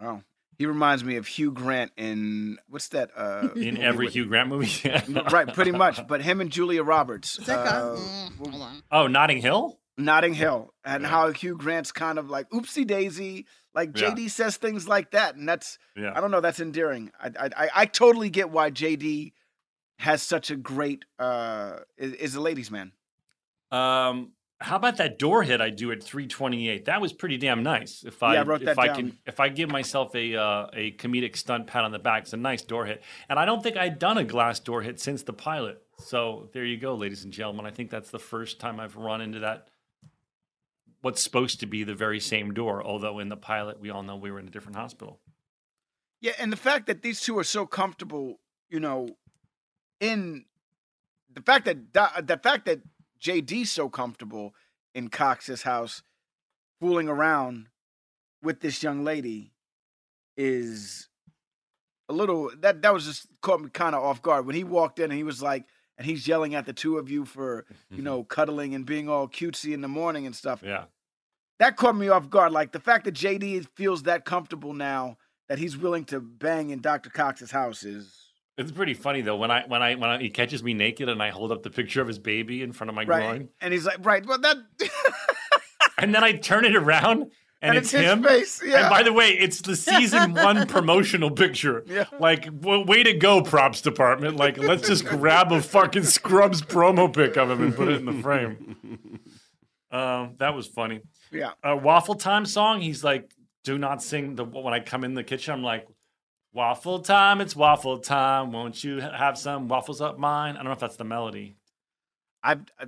Wow. He reminds me of Hugh Grant in what's that? Uh, In every with- Hugh Grant movie, [LAUGHS] [LAUGHS] right, pretty much. But him and Julia Roberts. Is that uh, guy? Hold on. Oh, Notting Hill. Notting Hill, and how Hugh Grant's kind of like oopsie daisy. Like Yeah. JD says things like that, and that's Yeah. I don't know. That's endearing. I I I, I totally get why JD has such a great uh is, is a ladies man. Um, how about that door hit I do at 328? That was pretty damn nice. If I Yeah, I if I down. can if I give myself a uh, a comedic stunt pat on the back, it's a nice door hit. And I don't think I'd done a glass door hit since the pilot. So there you go, ladies and gentlemen. I think that's the first time I've run into that what's supposed to be the very same door, although in the pilot we all know we were in a different hospital. Yeah, and the fact that these two are so comfortable, you know, in the fact that the fact that JD's so comfortable in Cox's house, fooling around with this young lady, is a little that that was just caught me kind of off guard when he walked in and he was like, and he's yelling at the two of you for you know [LAUGHS] cuddling and being all cutesy in the morning and stuff. Yeah. That caught me off guard. Like the fact that JD feels that comfortable now that he's willing to bang in Dr. Cox's house is It's pretty funny though when I when I when I, he catches me naked and I hold up the picture of his baby in front of my Right. groin, And he's like, right, well that [LAUGHS] and then I turn it around and, And it's, it's his him. face, yeah. And by the way, it's the season [LAUGHS] one promotional picture. Yeah. Like, w- way to go, props department. Like, let's just grab a fucking Scrubs promo pic of him and put it in the frame. Um, that was funny. Yeah. A waffle time song. He's like, do not sing the when I come in the kitchen. I'm like, waffle time. It's waffle time. Won't you have some waffles up mine? I don't know if that's the melody. I, I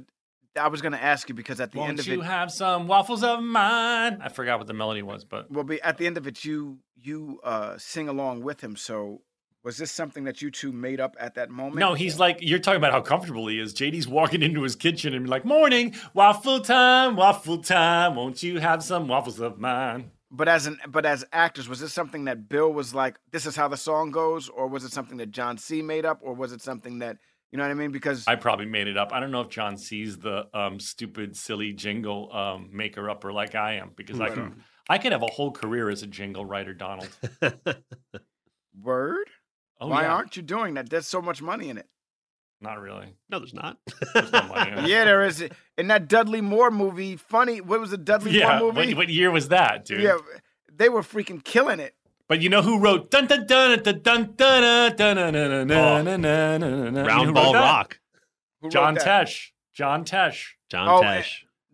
I was going to ask you because at the end of it Won't you have some waffles of mine? I forgot what the melody was, but well, be at the end of it, you you uh sing along with him. So was this something that you two made up at that moment? No, he's like you're talking about how comfortable he is. JD's walking into his kitchen and be like, "Morning, waffle time, waffle time. Won't you have some waffles of mine?" But as an but as actors, was this something that Bill was like, "This is how the song goes," or was it something that John C. made up, or was it something that you know what I mean? Because I probably made it up. I don't know if John C.'s the um, stupid, silly jingle um, maker upper like I am because I can. on. I could have a whole career as a jingle writer, Donald. [LAUGHS] word. Oh, Why yeah. aren't you doing that? There's so much money in it. Not really. No, there's not. There's no money in. Yeah, there is. In that Dudley Moore movie, funny. What was the Dudley Yeah. Moore What, movie? what year was that, dude? Yeah, they were freaking killing it. But you know who wrote dun dun dun dun dun dun dun dun dun dun dun dun dun dun dun dun? Round You know who Ball wrote that? Rock. Who wrote John that? Tesh. John Tesh. John Oh, Tesh.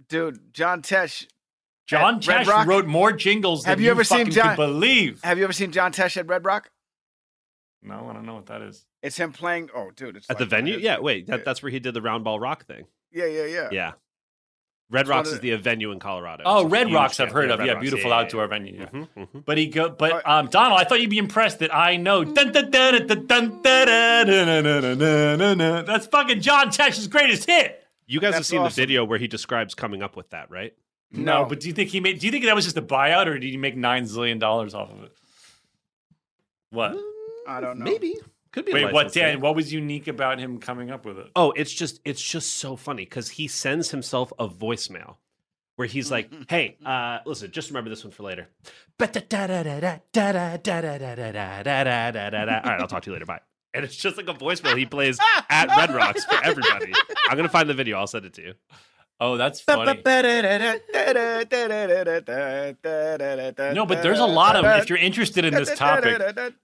Dude, John Tesh. John at Red Tesh Rock? wrote more jingles Have than you ever seen fucking John- could believe. Have you ever seen John Tesh at Red Rock? No, I don't know what that is. It's him playing. Oh, dude, it's at like the venue. Yeah, wait, that, that's where he did the round ball rock thing. Yeah, yeah, yeah, yeah. Red it's Rocks is the venue in Colorado. Oh, Red Rocks, I've heard of. Red yeah, Rocks, beautiful yeah, outdoor yeah. venue. Yeah. Mm-hmm, mm-hmm. But he go, but um, Donald, I thought you'd be impressed that I know. That's fucking John Tesh's greatest hit. You guys That's have seen awesome. the video where he describes coming up with that, right? No. no, but do you think he made? Do you think that was just a buyout, or did he make nine zillion dollars off of it? What? I don't know. Maybe. Could be. a Wait, what? Dan? thing. What was unique about him coming up with it? Oh, it's just it's just so funny because he sends himself a voicemail where he's like, [LAUGHS] "Hey, uh, listen, just remember this one for later." All right, I'll talk to you later. Bye. And it's just like a voicemail he plays at Red Rocks for everybody. I'm gonna find the video. I'll send it to you. Oh, that's funny. No, but there's a lot of. If you're interested in this topic,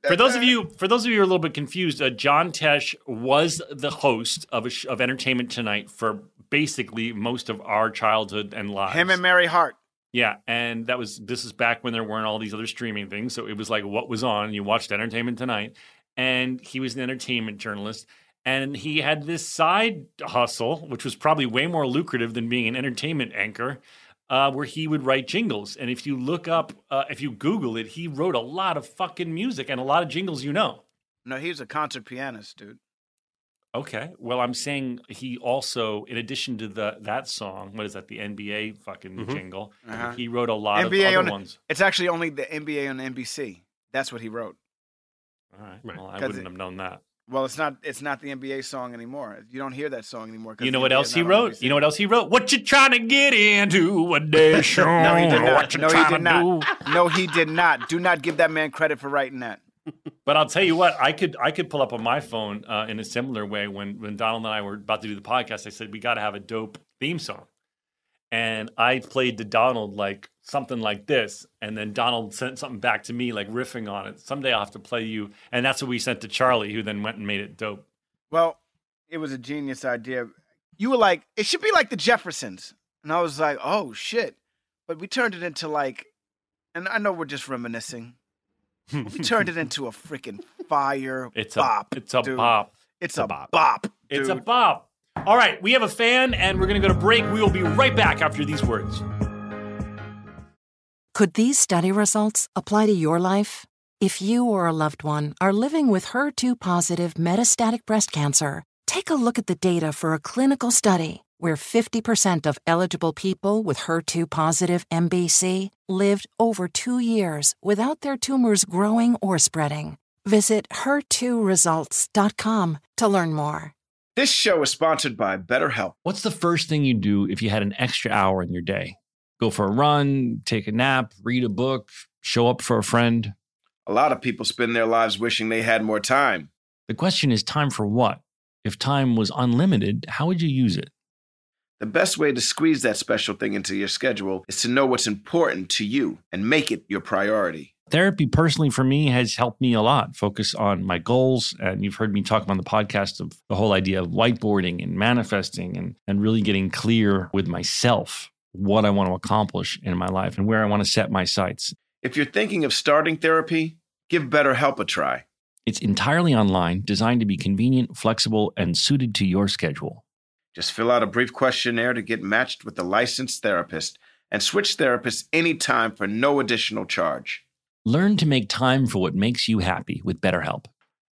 for those of you, for those of you who are a little bit confused, uh, John Tesh was the host of sh- of Entertainment Tonight for basically most of our childhood and lives. him and Mary Hart. Yeah, and that was this is back when there weren't all these other streaming things, so it was like what was on. You watched Entertainment Tonight, and he was an entertainment journalist, and he had this side hustle, which was probably way more lucrative than being an entertainment anchor, uh, where he would write jingles. And if you look up, uh, if you Google it, he wrote a lot of fucking music and a lot of jingles. You know. No, he was a concert pianist, dude. Okay. Well, I'm saying he also, in addition to the that song, what is that? The NBA fucking Mhm. jingle. Uh-huh. He wrote a lot NBA of on other ones. It's actually only the NBA on NBC. That's what he wrote. All right. Right. Well, I 'Cause wouldn't it- have known that. Well, it's not. It's not the NBA song anymore. You don't hear that song anymore. You know what NBA else he wrote? You know what else he wrote? What you trying to get into a day show? [LAUGHS] No, he did not. No, he did not. do? No, he did not. Do not give that man credit for writing that. But I'll tell you what, I could I could pull up on my phone uh, in a similar way when when Donald and I were about to do the podcast. I said we got to have a dope theme song, and I played to Donald like something like this, and then Donald sent something back to me like riffing on it. Someday I'll have to play you, and that's what we sent to Charlie, who then went and made it dope. Well, it was a genius idea. You were like, it should be like the Jeffersons, and I was like, oh shit. But we turned it into like, and I know we're just reminiscing. [LAUGHS] we turned it into a freaking fire It's a bop. a it's a dude. bop. It's a bop. bop It's a bop. All right, we have a fan, and we're gonna go to break. We will be right back after these words. Could these study results apply to your life? If you or a loved one are living with HER2 positive metastatic breast cancer, take a look at the data for a clinical study where 50% of eligible people with HER2 positive MBC lived over two years without their tumors growing or spreading. Visit HER2results.com to learn more. This show is sponsored by BetterHelp. What's the first thing you do if you had an extra hour in your day? Go for a run, take a nap, read a book, show up for a friend. A lot of people spend their lives wishing they had more time. The question is time for what? If time was unlimited, how would you use it? The best way to squeeze that special thing into your schedule is to know what's important to you and make it your priority. Therapy, personally, for me, has helped me a lot focus on my goals. And you've heard me talk on the podcast of the whole idea of whiteboarding and manifesting and, and really getting clear with myself what I want to accomplish in my life and where I want to set my sights. If you're thinking of starting therapy, give BetterHelp a try. It's entirely online, designed to be convenient, flexible, and suited to your schedule. Just fill out a brief questionnaire to get matched with a licensed therapist and switch therapists anytime for no additional charge. Learn to make time for what makes you happy with BetterHelp.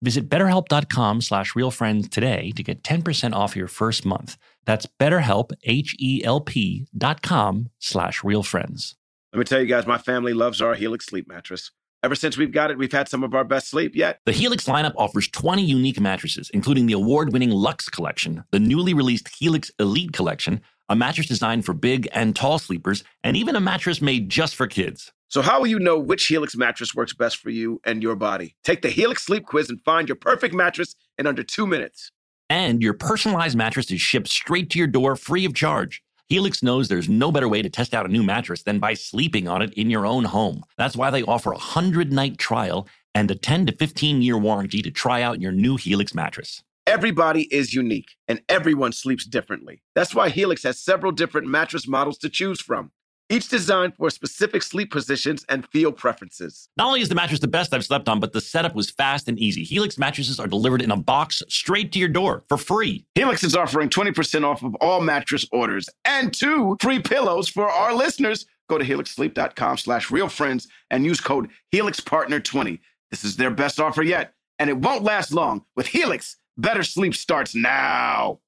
Visit betterhelp.com slash realfriends today to get 10% off your first month. That's betterhelp, H-E-L-P dot com slash realfriends. Let me tell you guys, my family loves our Helix sleep mattress. Ever since we've got it, we've had some of our best sleep yet. The Helix lineup offers 20 unique mattresses, including the award winning Lux Collection, the newly released Helix Elite Collection, a mattress designed for big and tall sleepers, and even a mattress made just for kids. So, how will you know which Helix mattress works best for you and your body? Take the Helix Sleep Quiz and find your perfect mattress in under two minutes. And your personalized mattress is shipped straight to your door free of charge. Helix knows there's no better way to test out a new mattress than by sleeping on it in your own home. That's why they offer a 100 night trial and a 10 to 15 year warranty to try out your new Helix mattress. Everybody is unique and everyone sleeps differently. That's why Helix has several different mattress models to choose from, each designed for specific sleep positions and feel preferences. Not only is the mattress the best I've slept on, but the setup was fast and easy. Helix mattresses are delivered in a box straight to your door for free. Helix is offering 20% off of all mattress orders and two free pillows for our listeners. Go to helixsleep.com slash realfriends and use code HelixPartner20. This is their best offer yet, and it won't last long. With Helix, better sleep starts now.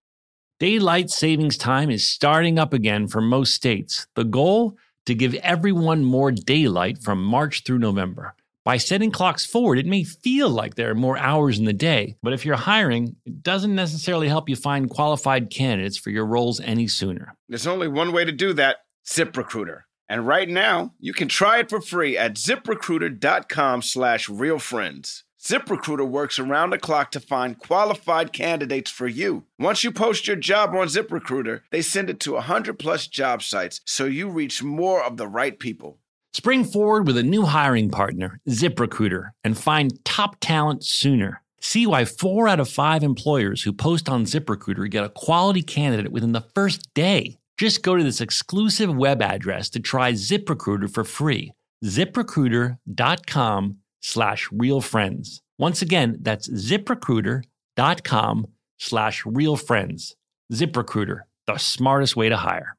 Daylight savings time is starting up again for most states. The goal? To give everyone more daylight from March through November. By setting clocks forward, it may feel like there are more hours in the day, but if you're hiring, it doesn't necessarily help you find qualified candidates for your roles any sooner. There's only one way to do that ZipRecruiter. And right now, you can try it for free at ziprecruiter.com slash realfriends. ZipRecruiter works around the clock to find qualified candidates for you. Once you post your job on ZipRecruiter, they send it to 100 plus job sites so you reach more of the right people. Spring forward with a new hiring partner, ZipRecruiter, and find top talent sooner. See why four out of five employers who post on ZipRecruiter get a quality candidate within the first day. Just go to this exclusive web address to try ZipRecruiter for free. ZipRecruiter.com slash real friends. Once again, that's ziprecruiter.com slash real friends. ZipRecruiter, the smartest way to hire.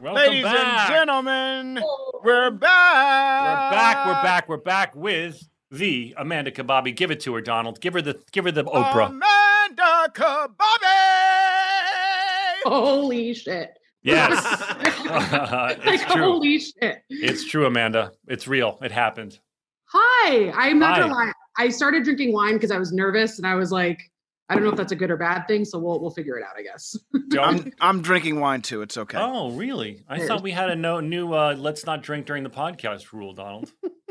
Welcome Ladies back. and gentlemen, we're back. We're back. We're back. We're back with the Amanda Kababi. Give it to her, Donald. Give her the give her the Oprah. Amanda Kababi. Holy shit. Yes. [LAUGHS] like, it's true. holy shit. It's true, Amanda. It's real. It happened. Hi. I'm not Hi. gonna lie. I started drinking wine because I was nervous and I was like, I don't know if that's a good or bad thing, so we'll we'll figure it out, I guess. [LAUGHS] I'm, I'm drinking wine too. It's okay. Oh, really? I Yes. thought we had a no, new uh, let's not drink during the podcast rule, Donald. [LAUGHS]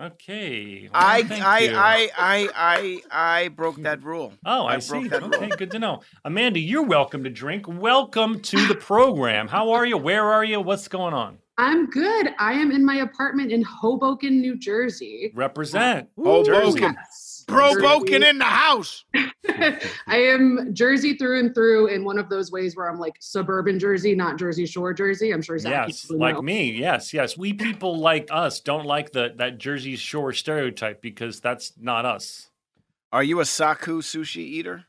okay. Well, I, thank I. I, I, I, I broke that rule. [LAUGHS] Oh, I, I broke see. that Okay, rule. good to know. Amanda, you're welcome to drink. Welcome to the program. How are you? Where are you? What's going on? I'm good. I am in my apartment in Hoboken, New Jersey. Represent. Hoboken. Yes. Broboken Jersey. in the house. [LAUGHS] I am Jersey through and through in one of those ways where I'm like suburban Jersey, not Jersey Shore Jersey. I'm sure Zach Yes, like know. me. Yes, yes. We people like us don't like the that Jersey Shore stereotype because that's not us. Are you a Saku sushi eater?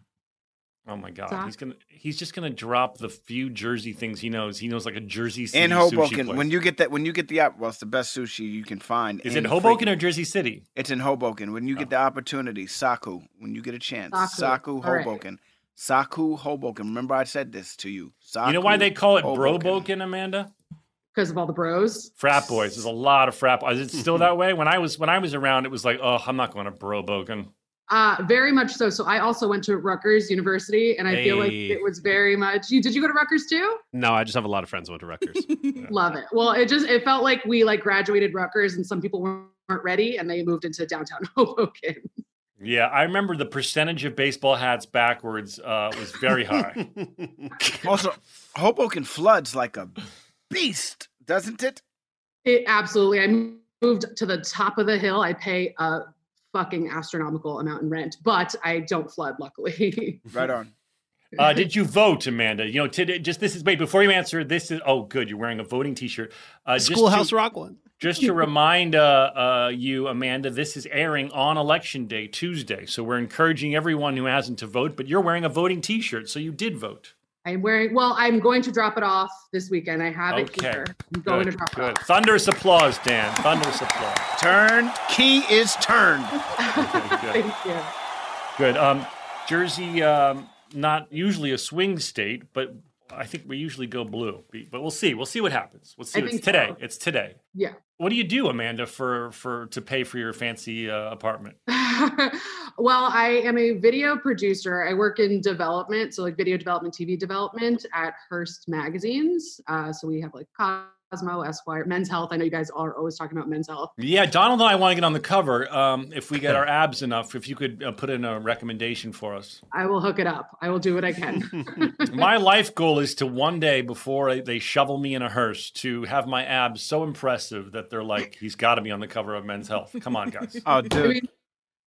Oh my god, Doc? he's gonna he's just gonna drop the few Jersey things he knows. He knows like a Jersey City In sushi Hoboken, place. when you get that, when you get the app, well, it's the best sushi you can find. is in it Hoboken freaking- or Jersey City? It's in Hoboken. When you get oh. the opportunity, Saku. When you get a chance, Saku. Saku, All right. Hoboken. Saku Hoboken. Remember, I said this to you. Saku, you know why they call it Hoboken. Broboken, Amanda? because of all the bros. Frat boys. There's a lot of frat. Is it still [LAUGHS] that way? When I was when I was around, it was like, oh, I'm not going to Broboken. Uh, very much so. So I also went to Rutgers University, and I feel like it was very much. You did you go to Rutgers too? No, I just have a lot of friends who went to Rutgers. [LAUGHS] Love it. Well, it just it felt like we like graduated Rutgers, and some people weren't weren't ready, and they moved into downtown [LAUGHS] Hoboken. Yeah, I remember the percentage of baseball hats backwards uh, was very high. [LAUGHS] Also, Hoboken floods like a beast, doesn't it? It absolutely. I moved to the top of the hill. I pay a fucking astronomical amount in rent, but I don't flood, luckily. [LAUGHS] Right on. Uh, did you vote, Amanda? You know, today, just this is wait before you answer. This is oh, good. You're wearing a voting T-shirt. Uh, just Schoolhouse to- Rock one. Just to remind uh, uh, you, Amanda, this is airing on Election Day, Tuesday. So we're encouraging everyone who hasn't to vote, but you're wearing a voting T-shirt, so you did vote. I'm wearing. Well, I'm going to drop it off this weekend. I have it Okay. here. I'm going Good, to drop it good. off. Thunderous applause, Dan. Thunderous applause. Turn key is turned. [LAUGHS] Thank you. Good. Um, Jersey, um, not usually a swing state, but I think we usually go blue. But we'll see. We'll see what happens. We'll see. It's today. so. It's today. Yeah. What do you do, Amanda, for for to pay for your fancy uh, apartment? [LAUGHS] well, I am a video producer. I work in development, so like video development, TV development at Hearst Magazines. Uh, so we have like Cosmo, Esquire, Men's Health. I know you guys are always talking about Men's Health. Yeah, Donald and I want to get on the cover. Um, if we get [LAUGHS] our abs enough, if you could uh, put in a recommendation for us. I will hook it up. I will do what I can. [LAUGHS] My life goal is to one day, before I- they shovel me in a hearse, to have my abs so impressive that they're like, he's got to be on the cover of Men's Health. Come on, guys. [LAUGHS] Oh, dude.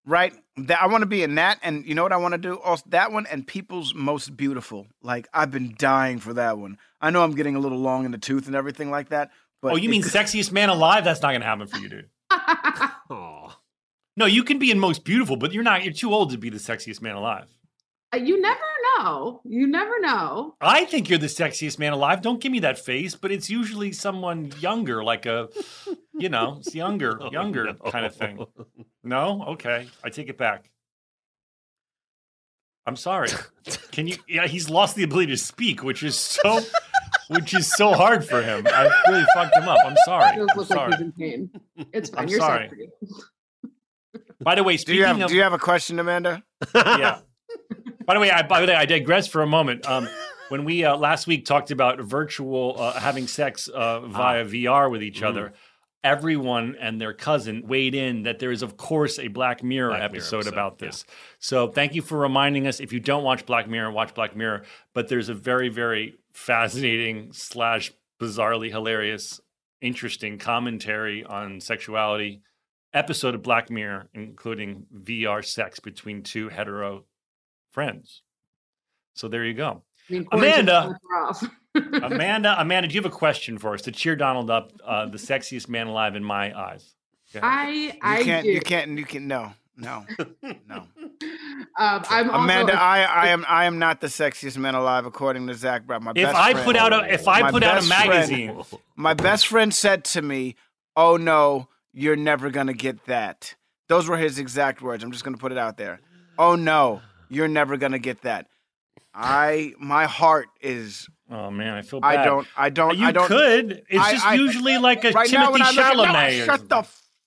Right. That, I want to be in that. And you know what I want to do? Also, that one and People's Most Beautiful. Like, I've been dying for that one. I know I'm getting a little long in the tooth and everything like that. But oh, you mean sexiest man alive? That's not going to happen for you, dude. [LAUGHS] No, you can be in most beautiful, but you're not. You're too old to be the sexiest man alive. Uh, you never know. You never know. I think you're the sexiest man alive. Don't give me that face, but it's usually someone younger, like a, [LAUGHS] you know, it's younger, [LAUGHS] younger kind of thing. No, okay, I take it back. I'm sorry. Can you? Yeah, he's lost the ability to speak, which is so, which is so hard for him. I really fucked him up. I'm sorry. It does I'm look like he's in pain. It's fine. I'm You're sorry. sorry. By the way, Do you have of, Do you have a question, Amanda? yeah. By the way, I, by the way, I digress for a moment. Um, when we uh, last week talked about virtual uh, having sex uh, via VR with each other, everyone and their cousin weighed in that there is, of course, a Black Mirror Black Mirror episode, episode, about this. So thank you for reminding us. If you don't watch Black Mirror, watch Black Mirror. But there's a very, very fascinating slash bizarrely hilarious, interesting commentary on sexuality episode of Black Mirror, including VR sex between two hetero friends. So there you go. I mean, quarantine Amanda. [LAUGHS] Amanda, Amanda, do you have a question for us to cheer Donald up? Uh, the sexiest man alive in my eyes. I You I can't. do. You can't. You can. No. No. No. [LAUGHS] Um, I'm also Amanda, a- I, I am I am not the sexiest man alive, according to Zach Braff. My If best I friend- put out a- if I put out a best friend- magazine- my best friend said to me, "Oh no, you're never gonna get that." Those were his exact words. I'm just gonna put it out there. Oh no, you're never gonna get that. I my heart is. Oh man, I feel Bad. I don't. I don't. You I don't. could. It's I- just I- usually like a right Timothy when I look at, no, or shut the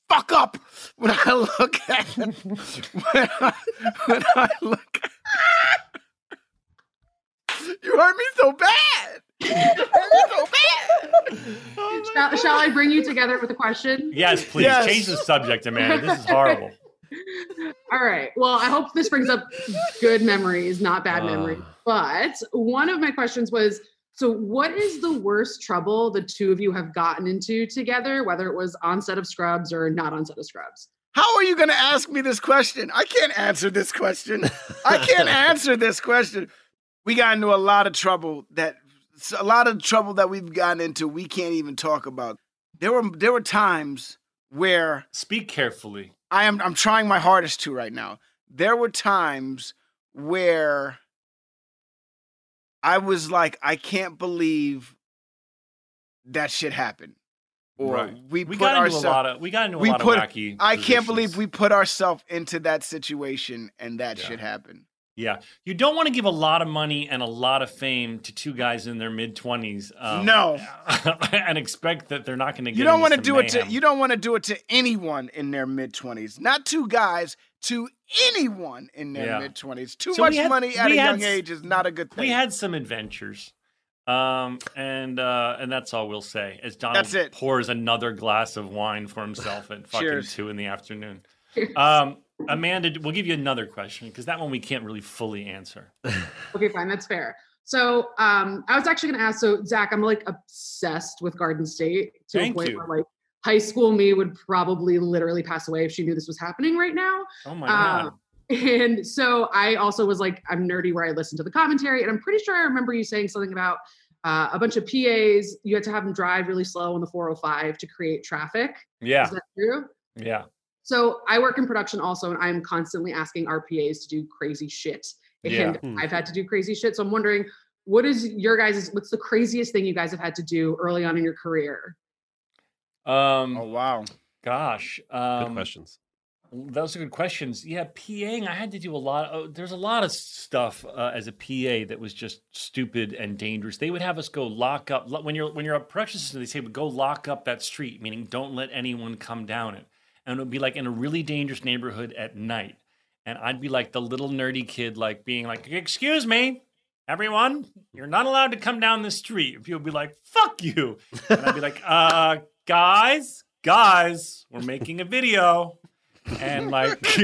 fuck up when I look at [LAUGHS] when I, when I look. [LAUGHS] you hurt me so bad. You hurt me so bad. [LAUGHS] shall, shall I bring you together with a question? Yes, please Yes. change the subject, Amanda. This is horrible. All right. Well, I hope this brings up good memories, not bad Uh. memories. But one of my questions was so, what is the worst trouble the two of you have gotten into together, whether it was on set of Scrubs or not on set of Scrubs? How are you going to ask me this question? I can't answer this question. I can't [LAUGHS] answer this question. We got into a lot of trouble that a lot of trouble that we've gotten into we can't even talk about. There were there were times where Speak carefully. I am I'm trying my hardest to right now. There were times where I was like I can't believe that shit happened. Or Right. we, We put got into a ourselves lot of- we got into a we lot of put- wacky I can't believe we put ourselves into that situation and that Yeah. shit happened. Yeah, you don't want to give a lot of money and a lot of fame to two guys in their mid twenties. Um, No. [LAUGHS] and expect that they're not going to get. You don't want to do it to you don't want to do it to anyone in their mid twenties. Not two guys to anyone in their Yeah. mid twenties. Too So much had- money at we a had young age is not a good thing. We had some adventures, um, and uh, and that's all we'll say. As Donald That's it. pours another glass of wine for himself at [LAUGHS] fucking Cheers. two in the afternoon. Um, Amanda, we'll give you another question because that one we can't really fully answer. [LAUGHS] Okay, fine, that's fair. So um, I was actually going to ask. So Zach, I'm like obsessed with Garden State to Thank a point you. where like high school me would probably literally pass away if she knew this was happening right now. Oh my god! Um, and so I also was like, I'm nerdy where I listen to the commentary, and I'm pretty sure I remember you saying something about uh, a bunch of PAs. You had to have them drive really slow on the 405 to create traffic. Yeah. Is that true? Yeah. So I work in production also, and I'm constantly asking RPAs to do crazy shit. And Yeah. Hmm. I've had to do crazy shit. So I'm wondering, what is your guys' what's the craziest thing you guys have had to do early on in your career? Um, oh wow, gosh, um, Good questions. Those are good questions. Yeah, PAing. I had to do a lot. Oh, there's a lot of stuff uh, as a PA that was just stupid and dangerous. They would have us go lock up when you're when you're a production system. They say, but "Go lock up that street," meaning don't let anyone come down it. And it would be like in a really dangerous neighborhood at night. And I'd be like the little nerdy kid, like being like, "Excuse me, everyone, you're not allowed to come down the street." And people would be like, "Fuck you," and I'd be like, "Uh, guys, guys, we're making a video." and like [LAUGHS]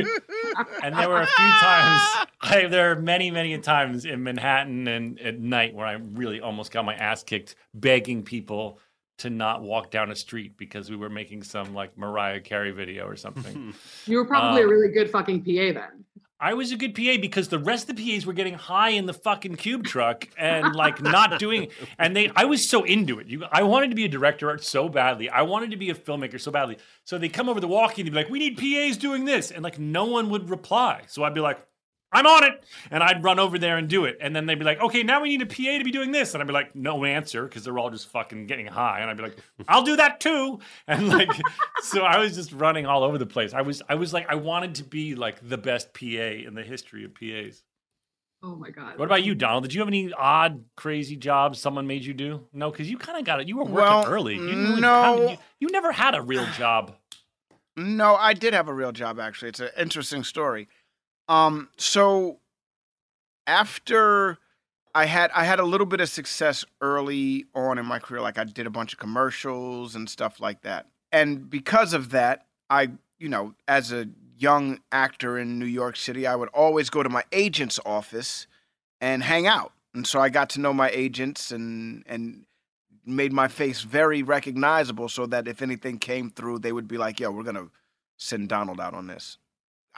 and there were a few times I, there are many many times in manhattan and at night where i really almost got my ass kicked begging people to not walk down a street because we were making some like mariah carey video or something [LAUGHS] You were probably a Um, really good fucking PA then. I was a good PA because the rest of the PAs were getting high in the fucking cube truck and like not doing [LAUGHS] and they I was so into it. You I wanted to be a director so badly. I wanted to be a filmmaker so badly. So they come over the walkie and they'd be like, "We need PAs doing this." And like no one would reply. So I'd be like, "I'm on it." And I'd run over there and do it. And then they'd be like, "Okay, now we need a PA to be doing this." And I'd be like, "No answer" because they're all just fucking getting high. And I'd be like, "I'll do that too." [LAUGHS] And like [LAUGHS] so I was just running all over the place. I was I was like I wanted to be like the best PA in the history of PAs. Oh my god. What about you, Donald? Did you have any odd, crazy jobs someone made you do? No, because you kind of got it. You were working Well, early. You really no. kinda- you, you never had a real job. [SIGHS] No, I did have a real job actually. It's an interesting story. Um, so after I had I had a little bit of success early on in my career, like I did a bunch of commercials and stuff like that. And because of that, I, you know, as a young actor in New York City, I would always go to my agent's office and hang out. And so I got to know my agents and and made my face very recognizable so that if anything came through, they would be like, yo, we're to send Donald out on this.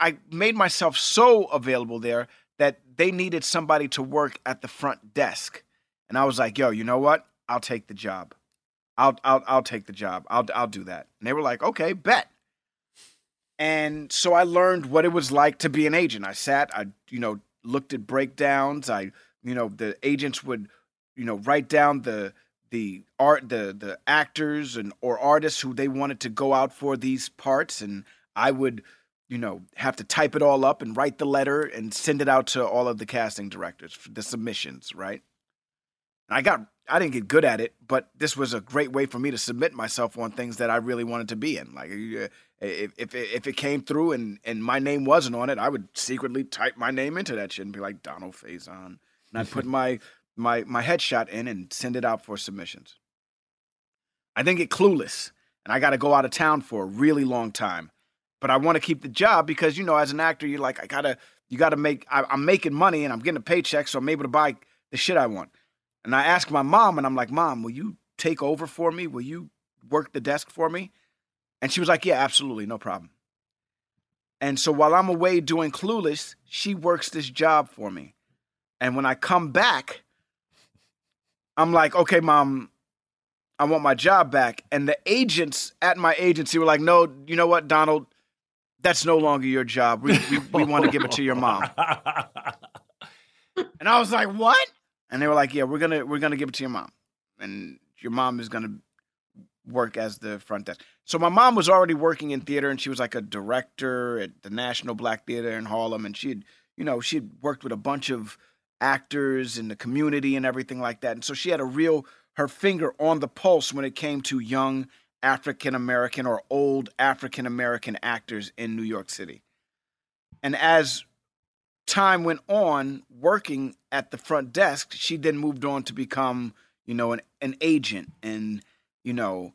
I made myself so available there that they needed somebody to work at the front desk. And I was like, yo, you know what? I'll take the job. I'll I'll I'll take the job. I'll I'll do that. And they were like, okay, bet. And so I learned what it was like to be an agent. I sat, I you know, looked at breakdowns. I you know, the agents would, you know, write down the the art the the actors and or artists who they wanted to go out for these parts and I would you know have to type it all up and write the letter and send it out to all of the casting directors for the submissions right and I got I didn't get good at it but this was a great way for me to submit myself on things that I really wanted to be in like uh, if if it, if it came through and and my name wasn't on it I would secretly type my name into that shit and be like Donald Faison and I'd put [LAUGHS] my my my headshot in and send it out for submissions. I then get clueless and I got to go out of town for a really long time. But I want to keep the job because you know, as an actor, you're like, I gotta, you gotta make. I, I'm making money and I'm getting a paycheck, so I'm able to buy the shit I want. And I ask my mom, and I'm like, Mom, will you take over for me? Will you work the desk for me? And she was like, Yeah, absolutely, no problem. And so while I'm away doing Clueless, she works this job for me. And when I come back, I'm like, okay, mom, I want my job back. And the agents at my agency were like, no, you know what, Donald, that's no longer your job. We, we, we want to give it to your mom. [LAUGHS] and I was like, what? And they were like, yeah, we're gonna we're gonna give it to your mom, and your mom is gonna work as the front desk. So my mom was already working in theater, and she was like a director at the National Black Theater in Harlem, and she had you know, she had worked with a bunch of actors in the community and everything like that. And so she had a real her finger on the pulse when it came to young African American or old African American actors in New York City. And as time went on working at the front desk, she then moved on to become, you know, an, an agent and, you know,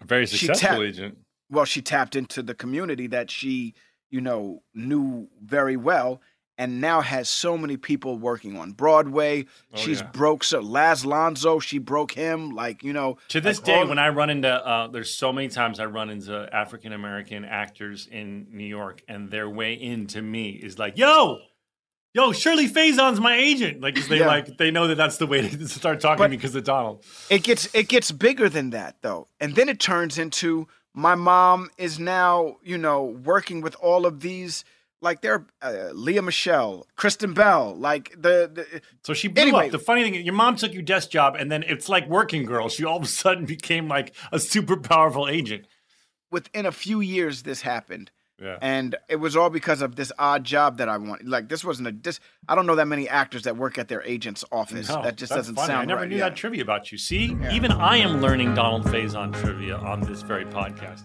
A very successful tapped- agent. well, she tapped into the community that she, you know, knew very well and now has so many people working on Broadway. Oh, She's yeah. broke so Laz Alonso, she broke him like, you know, To this like day, all- when I run into, uh, there's so many times I run into African American actors in New York, and their way into me is like, "Yo, yo, Shirley Faison's my agent." Like they Yeah. like they know that that's the way [LAUGHS] to start talking to me because of Donald. it gets it gets bigger than that though and then it turns into my mom is now you know working with all of these like they're uh, Lea Michele kristen bell like the, the So she blew Anyway. up. The funny thing, your mom took your desk job, and then it's like working girl. She all of a sudden [LAUGHS] became like a super powerful agent. within a few years this happened Yeah. and it was all because of this odd job that i wanted like this wasn't a this i don't know that many actors that work at their agent's office No, that just that's doesn't funny. sound I never right knew yeah. that trivia about you. See, even I am learning Donald Faison trivia on this very podcast.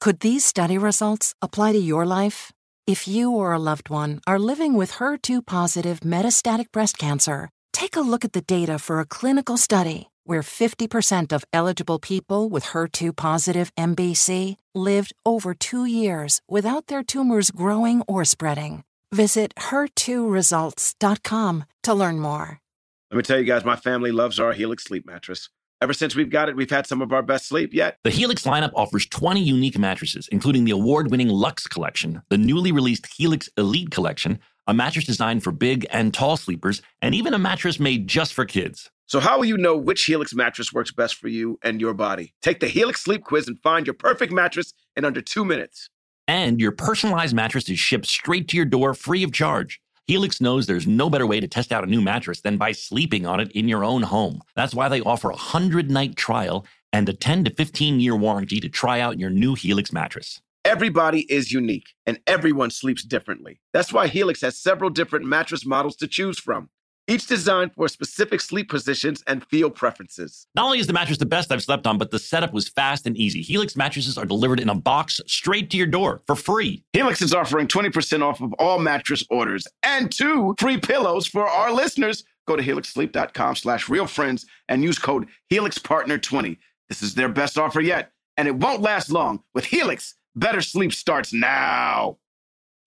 Could these study results apply to your life? If you or a loved one are living with HER2 positive metastatic breast cancer, take a look at the data for a clinical study where 50% of eligible people with HER2 positive MBC lived over two years without their tumors growing or spreading. Visit HER2results.com to learn more. Let me tell you guys, my family loves our Helix sleep mattress. Ever since we've got it, we've had some of our best sleep yet. The Helix lineup offers 20 unique mattresses, including the award winning Lux Collection, the newly released Helix Elite Collection, a mattress designed for big and tall sleepers, and even a mattress made just for kids. So, how will you know which Helix mattress works best for you and your body? Take the Helix sleep quiz and find your perfect mattress in under two minutes. And your personalized mattress is shipped straight to your door free of charge. Helix knows there's no better way to test out a new mattress than by sleeping on it in your own home. That's why they offer a 100 night trial and a 10 to 15 year warranty to try out your new Helix mattress. Everybody is unique and everyone sleeps differently. That's why Helix has several different mattress models to choose from, each designed for specific sleep positions and feel preferences. Not only is the mattress the best I've slept on, but the setup was fast and easy. Helix mattresses are delivered in a box straight to your door for free. Helix is offering 20% off of all mattress orders and two free pillows for our listeners. Go to helixsleep.com slash real friends and use code HelixPartner20. This is their best offer yet, and it won't last long. With Helix, better sleep starts now.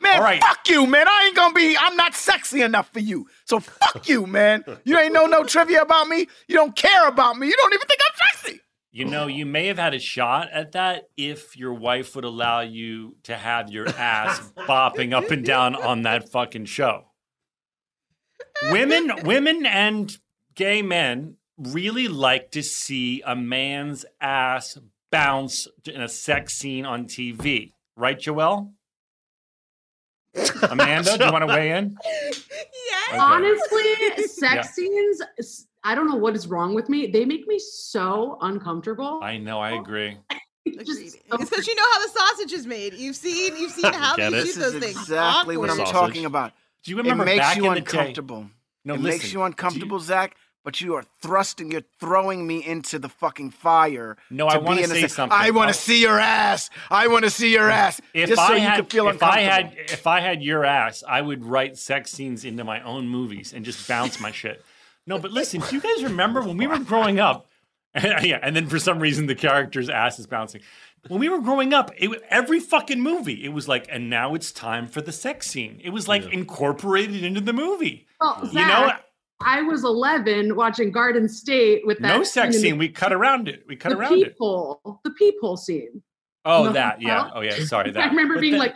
Man, fuck you, man. I ain't gonna be, I'm not sexy enough for you. So fuck you, man. You ain't know no [LAUGHS] trivia about me. You don't care about me. You don't even think I'm sexy. You know, you may have had a shot at that if your wife would allow you to have your ass [LAUGHS] bopping up and down on that fucking show. Women, women and gay men really like to see a man's ass bounce in a sex scene on TV. Right, Joelle? [LAUGHS] Amanda, do you want to weigh in? Okay. Honestly, sex Yeah. scenes, I don't know what is wrong with me. They make me so uncomfortable. I know, I agree. [LAUGHS] It's because you know how the sausage is made. You've seen you've seen [LAUGHS] how Get they it? shoot This those is things. Exactly what I'm Awkward. talking about. Do you remember it makes back you in the day- uncomfortable. No, it listen, makes you uncomfortable, Zach. But you are thrusting, you're throwing me into the fucking fire. No, I wanna in a say something. I want to see your ass. I want to see your ass. If just I so had, you could feel if I had, if I had your ass, I would write sex scenes into my own movies and just bounce my shit. No, but listen, do you guys remember when we were growing up? [LAUGHS] yeah, and then for some reason the character's ass is bouncing. When we were growing up, it, every fucking movie, it was like, and now it's time for the sex scene. It was like incorporated into the movie. Well, you know, Zach, I was 11 watching Garden State with that no sex scene. We cut around it. We cut around it. peephole, the peephole scene. Oh, that, yeah. Oh, yeah. Sorry, [LAUGHS] that. I remember But being [GASPS] that- like,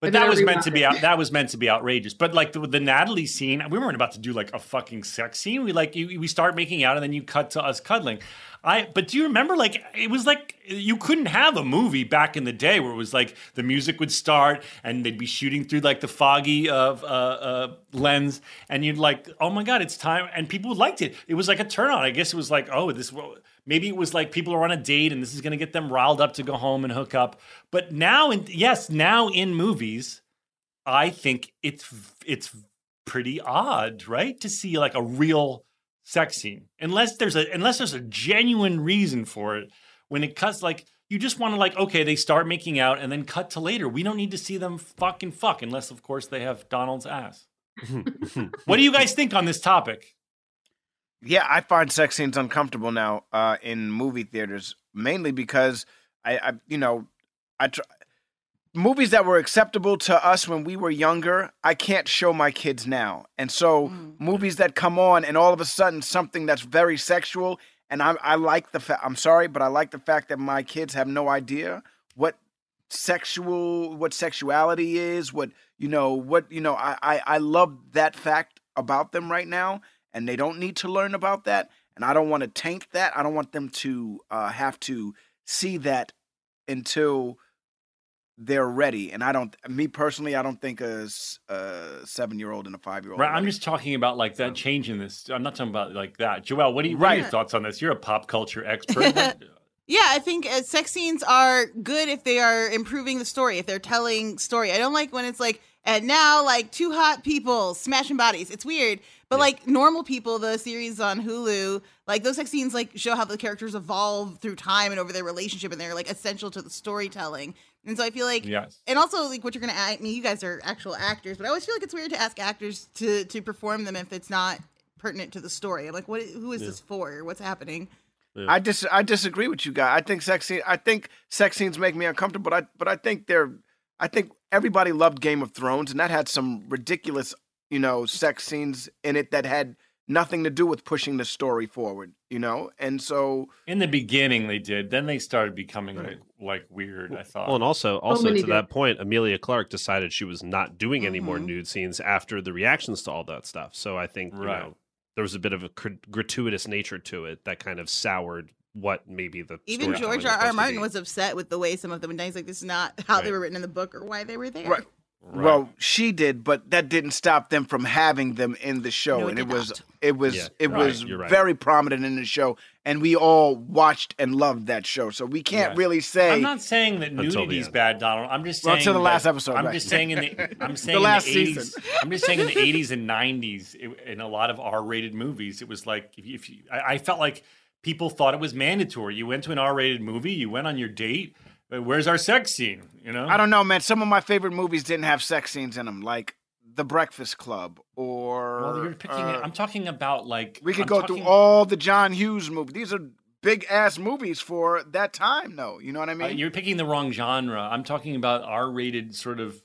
But that was meant to be out. That was meant to be outrageous. But like the, the Natalie scene, we weren't about to do like a fucking sex scene. We like you, we start making out, and then you cut to us cuddling. I. But do you remember? Like it was like you couldn't have a movie back in the day where it was like the music would start and they'd be shooting through like the foggy of uh, uh, lens, and you'd like, oh my god, it's time, and people liked it. It was like a turn on. I guess it was like, oh, this. well, Maybe it was like people are on a date and this is going to get them riled up to go home and hook up. But now, in, yes, now in movies, I think it's it's pretty odd, right, to see like a real sex scene, unless there's a unless there's a genuine reason for it. When it cuts, like you just want to like, okay, they start making out and then cut to later. We don't need to see them fucking fuck, unless of course they have Donald's ass. [LAUGHS] what do you guys think on this topic? Yeah, I find sex scenes uncomfortable now uh, in movie theaters, mainly because I, I you know, I tr- movies that were acceptable to us when we were younger, I can't show my kids now, and so movies that come on and all of a sudden something that's very sexual, and I, I like the fact. I'm sorry, but I like the fact that my kids have no idea what sexual what sexuality is what you know what you know I, I i love that fact about them right now and they don't need to learn about that and i don't want to taint that i don't want them to uh, have to see that until they're ready and i don't me personally i don't think a seven year old and a five year old Right, I'm just talking about like that change in this. I'm not talking about like that. Joelle, what, do you, what are your thoughts on this? You're a pop culture [LAUGHS] expert. Yeah, I think uh, sex scenes are good if they are improving the story, if they're telling story. I don't like when it's like, and now like two hot people smashing bodies. It's weird. But like normal people, the series on Hulu, like those sex scenes like show how the characters evolve through time and over their relationship, and they're like essential to the storytelling. And so I feel like, Yes. and also like what you're gonna. I mean, you guys are actual actors, but I always feel like it's weird to ask actors to to perform them if it's not pertinent to the story. I'm like, what? Who is Yeah. this for? What's happening? I dis I disagree with you guys. I think sex scene I think sex scenes make me uncomfortable, but I but I think they're I think everybody loved Game of Thrones and that had some ridiculous, you know, sex scenes in it that had nothing to do with pushing the story forward, you know? And so in the beginning, they did. Then they started becoming like, like weird. I thought. Well, and also, also many to did. that point, Emilia Clarke decided she was not doing any more Mhm. nude scenes after the reactions to all that stuff. So I think you know, there was a bit of a gr- gratuitous nature to it that kind of soured what maybe the Even storytelling George was R. R. Martin was upset with the way some of them were done. He's like, this is not how they were written in the book or why they were there. Right. Well, she did, but that didn't stop them from having them in the show, No, it and it was it was Yeah, it right, was you're right. very prominent in the show, and we all watched and loved that show. So we can't Yes. really say I'm not saying that Until nudity is bad, Donald. I'm just Well, saying until the last episode, I'm right. just saying in the [LAUGHS] I'm The saying last in the 80s. season. I'm just saying in the [LAUGHS] 80s and 90s, it, in a lot of R-rated movies, it was like if you, if you I, I felt like people thought it was mandatory. You went to an R-rated movie, you went on your date. uh, Where's our sex scene? You know, I don't know, man. Some of my favorite movies didn't have sex scenes in them, like The Breakfast Club or. Well, you're picking. uh, I'm talking about like we could I'm go talking- through all the John Hughes movies. These are big ass movies for that time, though. You know what I Uh, mean? you're picking the wrong genre. I'm talking about R-rated sort of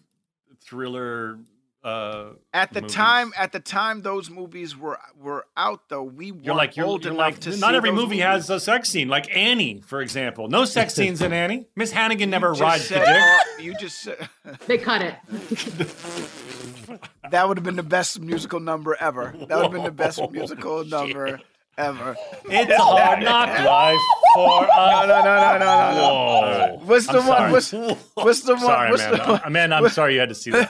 thriller. Uh, at the movies. time, at the time those movies were were out, though, we You're weren't like you're, old you're enough like to not see every movie movies. has a sex scene. Like Annie, for example, no sex [LAUGHS] scenes in Annie. Miss Hannigan never You just rides the dick. all- you just [LAUGHS] said They cut it. that would have been the best musical number ever. That would have been the best musical number ever. It's a hard knock [LAUGHS] life for us. No, no, no, no, no, no, no. Whoa. What's the I'm one? sorry. What's, what's the one? Sorry, what's Amanda. the one? Amanda, I'm sorry you had to see that.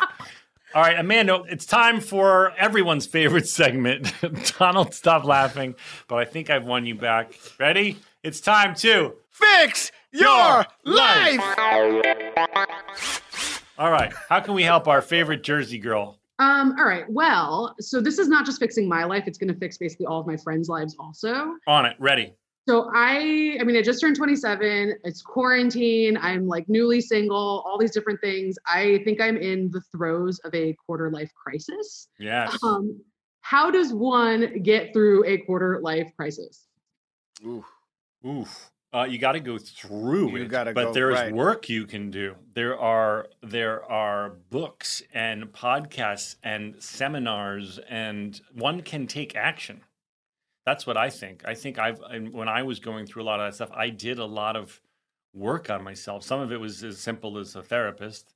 All right, Amanda, it's time for everyone's favorite segment. [LAUGHS] Donald, stop laughing, but I think I've won you back. Ready? It's time to Fix your life. All right, how can we help our favorite Jersey girl? Um, all right. Well, so this is not just fixing my life, it's going to fix basically all of my friends' lives also. On it, ready. So I I mean I just turned 27. It's quarantine. I'm like newly single, all these different things. I think I'm in the throes of a quarter life crisis. Yes. Um how does one get through a quarter life crisis? Oof. Oof. Uh, you got to go through You it, gotta go through. but go- there is right. work you can do. There are there are books and podcasts and seminars, and one can take action. That's what I think. I think I've when I was going through a lot of that stuff, I did a lot of work on myself. Some of it was as simple as a therapist,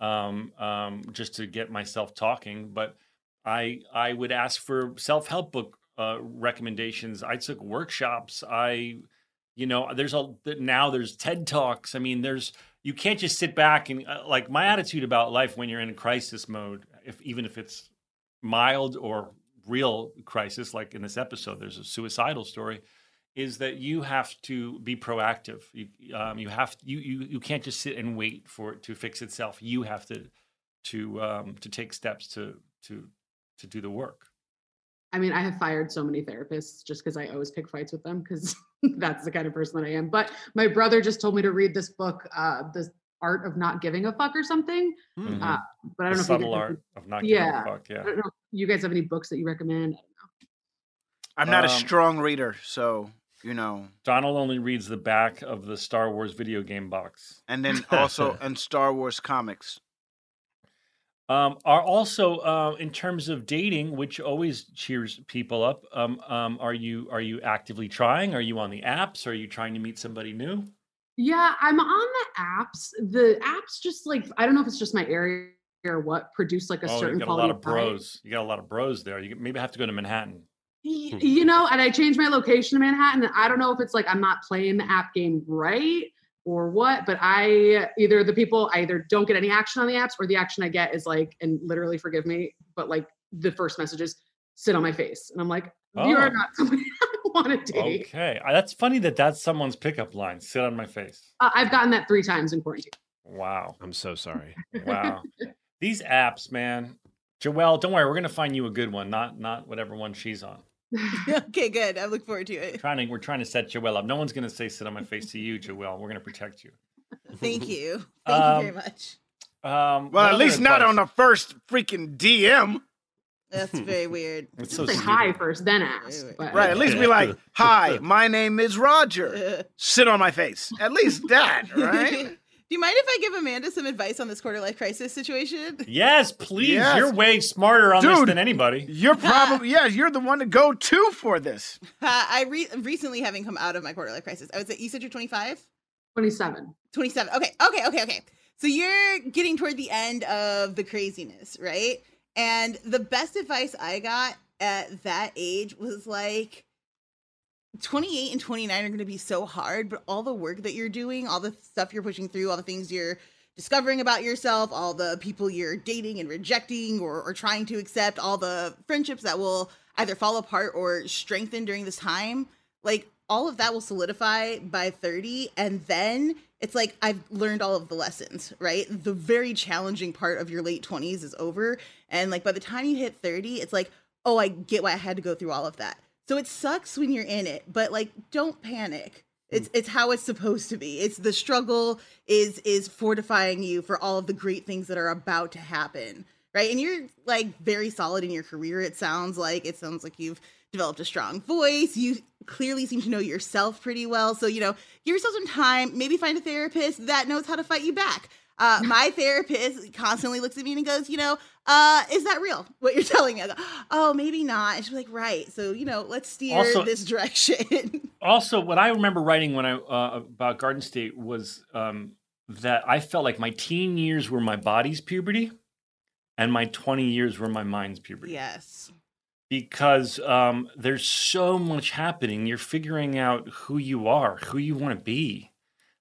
um, um, just to get myself talking. But I I would ask for self help book uh, recommendations. I took workshops. I you know there's a now there's ted talks i mean there's you can't just sit back and uh, like my attitude about life when you're in a crisis mode if even if it's mild or real crisis like in this episode there's a suicidal story is that you have to be proactive. You, um, you have you, you you can't just sit and wait for it to fix itself. You have to to um, to take steps to to to do the work. I mean, I have fired so many therapists just because I always pick fights with them because [LAUGHS] that's the kind of person that I am. But my brother just told me to read this book, uh, The Art of Not Giving a Fuck or something. Mhm. Uh, but I don't The know if you subtle guys- art of not giving a fuck, yeah. I don't know. if You guys have any books that you recommend? I'm not a Um, strong reader, so you know. donald only reads the back of the star wars video game box And then [LAUGHS] also and Star Wars comics. um, are also uh, in terms of dating, which always cheers people up. Um, um, are you are you actively trying? Are you on the apps? Are you trying to meet somebody new? Yeah, I'm on the apps. The apps just like I don't know if it's just my area or what produce like a oh, certain you got a lot of vibe. bros. You got a lot of bros there. You maybe have to go to Manhattan. Y- hmm. you know, and I changed my location to Manhattan. I don't know if it's like I'm not playing the app game right or what, but I either the people I either don't get any action on the apps or the action I get is like, and literally forgive me, but like the first message is sit on my face. And I'm like, you Oh. are not [LAUGHS] somebody I want to date. Okay, that's funny that that's someone's pickup line. Sit on my face. Uh, I've gotten that three times in quarantine. Wow. I'm so sorry. Wow. [LAUGHS] These apps, man. Joelle, don't worry, we're gonna find you a good one, not not whatever one she's on. [LAUGHS] okay, good. I look forward to it. Trying to, we're trying to set Joelle up. No one's gonna say sit on my face to you, Joelle. We're gonna protect you. Thank you. [LAUGHS] Thank Um, you very much. Um, Well, at other least not on the first freaking DM. That's [LAUGHS] very weird. It's so Say stupid. hi first, then ask. But Right, at least be like, [LAUGHS] "Hi, my name is Roger. [LAUGHS] Sit on my face." At least that, right? Do you mind if I give Amanda some advice on this quarter life crisis situation? Yes, please. Yes. You're way smarter on this than anybody. You're probably yeah, you're the one to go to for this. Uh, I re- recently having come out of my quarter life crisis. I was at you said you're 25? 27. 27. Okay, okay, okay, okay. So you're getting toward the end of the craziness, right? And the best advice I got at that age was like 28 and 29 are going to be so hard, but all the work that you're doing, all the stuff you're pushing through, all the things you're discovering about yourself, all the people you're dating and rejecting or, or trying to accept, all the friendships that will either fall apart or strengthen during this time, like all of that will solidify by 30. And then it's like I've learned all of the lessons, right? The very challenging part of your late 20s is over. And like by the time you hit 30, it's like, oh, I get why I had to go through all of that. So it sucks when you're in it, but like don't panic. It's it's how it's supposed to be. It's the struggle is is fortifying you for all of the great things that are about to happen. Right? And you're like very solid in your career it sounds like. It sounds like you've developed a strong voice. You clearly seem to know yourself pretty well. So, you know, give yourself some time, maybe find a therapist that knows how to fight you back. Uh, [LAUGHS] my therapist constantly looks at me and goes, you know, uh, is that real? What you're [LAUGHS] telling me? Go, oh, maybe not. And she's like, right. So, you know, let's steer Also- this [LAUGHS] direction. Also, what I remember writing when I uh, about Garden State was um, that I felt like my teen years were my body's puberty, and my twenty years were my mind's puberty. yes. Because um, there's so much happening. You're figuring out who you are, who you want to be,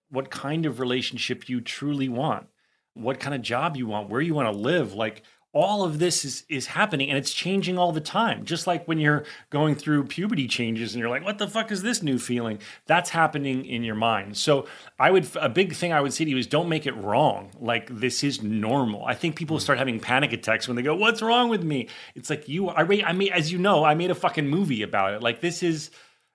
what kind of relationship you truly want, what kind of job you want, where you want to live. Like all of this is is happening and it's changing all the time. Just like when you're going through puberty changes and you're like, what the fuck is this new feeling? That's happening in your mind. So I would a big thing I would say to you is don't make it wrong. Like this is normal. I think people start having panic attacks when they go, "What's wrong with me?" It's like you. I made. I mean, as you know, I made a fucking movie about it. Like this is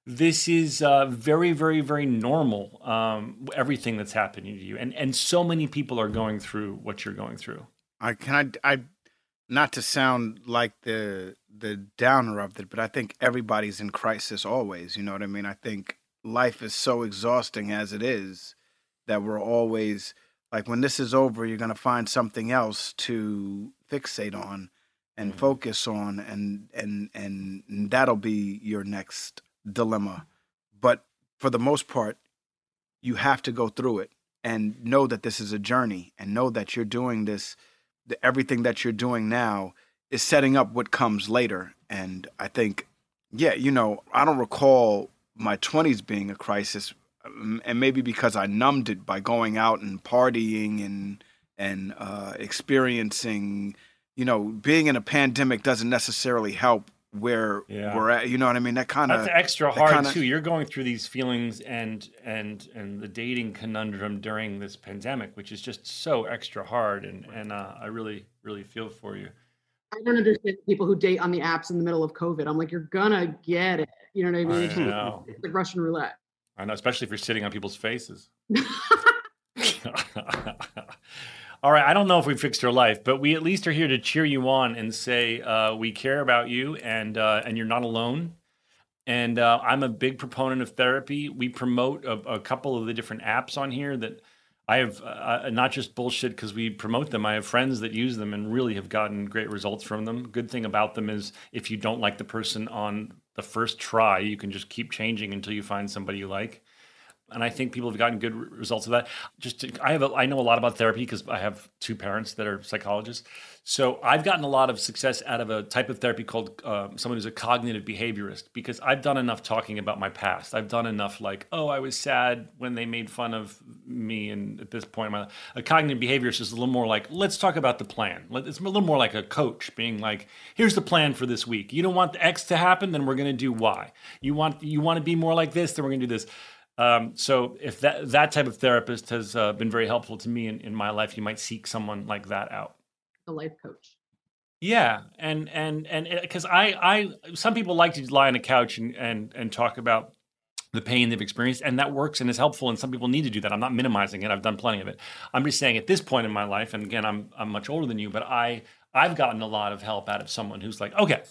this is uh, very, very, very normal. Um, everything that's happening to you, and and so many people are going through what you're going through. I can I I not to sound like the the downer of it, but I think everybody's in crisis always. You know what I mean? I think life is so exhausting as it is that we're always like when this is over, you're gonna find something else to fixate on and mm-hmm. focus on, and and and that'll be your next dilemma. But for the most part, you have to go through it and know that this is a journey, and know that you're doing this the, everything that you're doing now is setting up what comes later. And I think, yeah, you know, I don't recall my 20s being a crisis, um, and maybe because I numbed it by going out and partying and and uh, experiencing, you know, being in a pandemic doesn't necessarily help where Yeah. we're at. You know what I mean? That kind of That's extra hard too. You're going through these feelings and and and the dating conundrum during this pandemic, which is just so extra hard. And and uh, I really really feel for you. I don't understand people who date on the apps in the middle of COVID. I'm like, you're gonna get it. You know what I mean? I It's know. [LAUGHS] it's like Russian roulette. I know, especially if you're sitting on people's faces. [LAUGHS] [LAUGHS] All right, I don't know if we fixed your life, but we at least are here to cheer you on and say uh, we care about you and uh, and you're not alone. And uh, I'm a big proponent of therapy. We promote a, a couple of the different apps on here that I have uh, not just bullshit because we promote them. I have friends that use them and really have gotten great results from them. Good thing about them is if you don't like the person on the first try, you can just keep changing until you find somebody you like and I think people have gotten good results of that. Just to, I have a, I know a lot about therapy because I have two parents that are psychologists. So I've gotten a lot of success out of a type of therapy called um, someone who's a cognitive behaviorist because I've done enough talking about my past. I've done enough like, oh, I was sad when they made fun of me, and at this point, in my a cognitive behaviorist is a little more like, let's talk about the plan. It's a little more like a coach being like, here's the plan for this week. You don't want the X to happen, then we're going to do Y. You want you want to be more like this, then we're going to do this. Um, so if that that type of therapist has uh, been very helpful to me in, in my life, you might seek someone like that out. The life coach. Yeah, and and and because I I some people like to lie on a couch and and and talk about the pain they've experienced, and that works and is helpful. And some people need to do that. I'm not minimizing it. I've done plenty of it. I'm just saying at this point in my life, and again, I'm I'm much older than you, but I I've gotten a lot of help out of someone who's like, okay,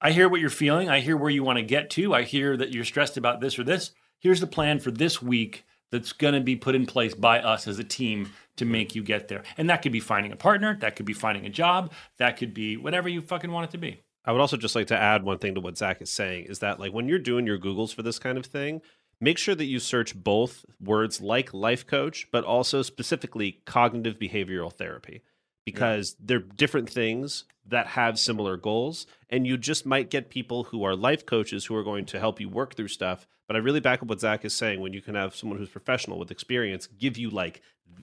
I hear what you're feeling. I hear where you want to get to. I hear that you're stressed about this or this. Here's the plan for this week that's going to be put in place by us as a team to make you get there. And that could be finding a partner, that could be finding a job, that could be whatever you fucking want it to be. I would also just like to add one thing to what Zach is saying is that like when you're doing your Googles for this kind of thing, make sure that you search both words like life coach, but also specifically cognitive behavioral therapy because they're different things that have similar goals. And you just might get people who are life coaches who are going to help you work through stuff. But I really back up what Zach is saying when you can have someone who's professional with experience give you like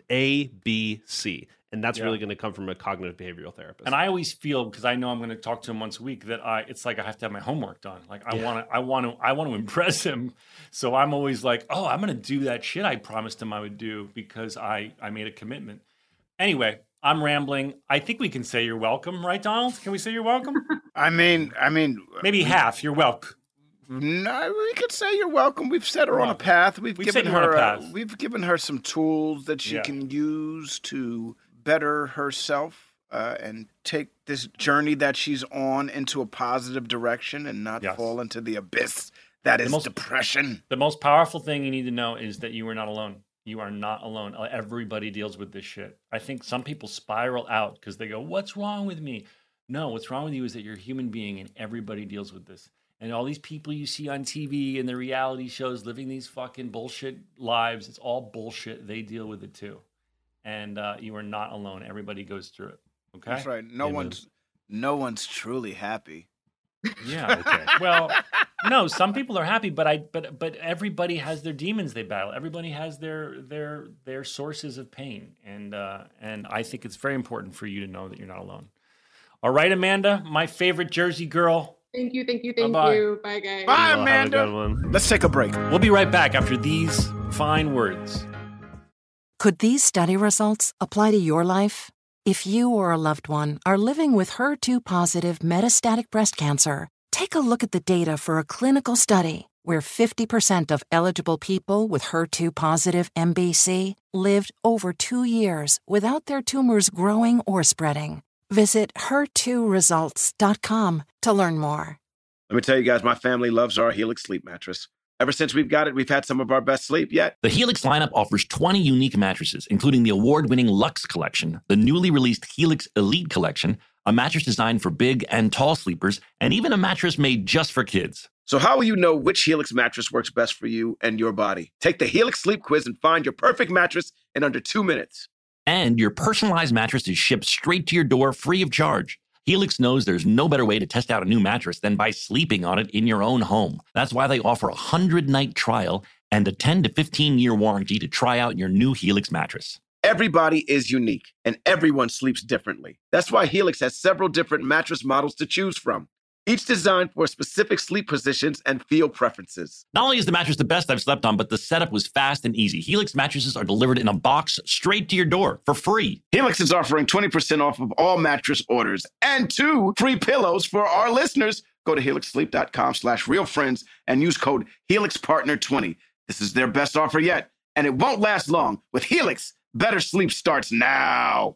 A, B, C. And that's Yeah. really going to come from a cognitive behavioral therapist. And I always feel because I know I'm going to talk to him once a week that I it's like I have to have my homework done. Like I Yeah. want to I want to I want to [LAUGHS] impress him. So I'm always like, "Oh, I'm going to do that shit I promised him I would do because I I made a commitment." Anyway, I'm rambling. I think we can say you're welcome, right Donald? Can we say you're welcome? [LAUGHS] I mean, I mean, maybe half. You're welcome. No, we could say you're welcome. We've set her on a path. We've, We've given set you on a her. uh, we've given her some tools that she Yeah. can use to better herself uh, and take this journey that she's on into a positive direction and not fall into the abyss that The is most- depression. The most powerful thing you need to know is that you are not alone. You are not alone. Uh, Everybody deals with this shit. I think some people spiral out because they go, What's wrong with me? No, what's wrong with you is that you're a human being and everybody deals with this. And all these people you see on TV and the reality shows living these fucking bullshit lives, it's all bullshit. They deal with it too. And uh, you are not alone. Everybody goes through it. Okay. That's right. No one's no one's truly happy. Yeah. [LAUGHS] Okay. well, no, some people are happy, but I but but everybody has their demons they battle. Everybody has their their their sources of pain, and uh, and I think it's very important for you to know that you're not alone. All right, Amanda, my favorite Jersey girl. Thank you, thank you, thank Bye-bye. you. Bye, guys. Bye, Well, have Amanda. Let's take a break. We'll be right back after these fine words. Could these study results apply to your life? If you or a loved one are living with HER2 positive metastatic breast cancer, take a look at the data for a clinical study where 50% of eligible people with HER2 positive MBC lived over two years without their tumors growing or spreading. Visit HER2results.com to learn more. Let me tell you guys, my family loves our Helix sleep mattress. Ever since we've got it, we've had some of our best sleep yet. The Helix lineup offers 20 unique mattresses, including the award winning Lux Collection, the newly released Helix Elite Collection, a mattress designed for big and tall sleepers, and even a mattress made just for kids. So, how will you know which Helix mattress works best for you and your body? Take the Helix sleep quiz and find your perfect mattress in under two minutes. And your personalized mattress is shipped straight to your door free of charge. Helix knows there's no better way to test out a new mattress than by sleeping on it in your own home. That's why they offer a 100 night trial and a 10 to 15 year warranty to try out your new Helix mattress. Everybody is unique and everyone sleeps differently. That's why Helix has several different mattress models to choose from, each designed for specific sleep positions and feel preferences. Not only is the mattress the best I've slept on, but the setup was fast and easy. Helix mattresses are delivered in a box straight to your door for free. Helix is offering 20% off of all mattress orders and two free pillows for our listeners. Go to helixsleep.com slash real friends and use code HelixPartner20. This is their best offer yet, and it won't last long. With Helix, better sleep starts now.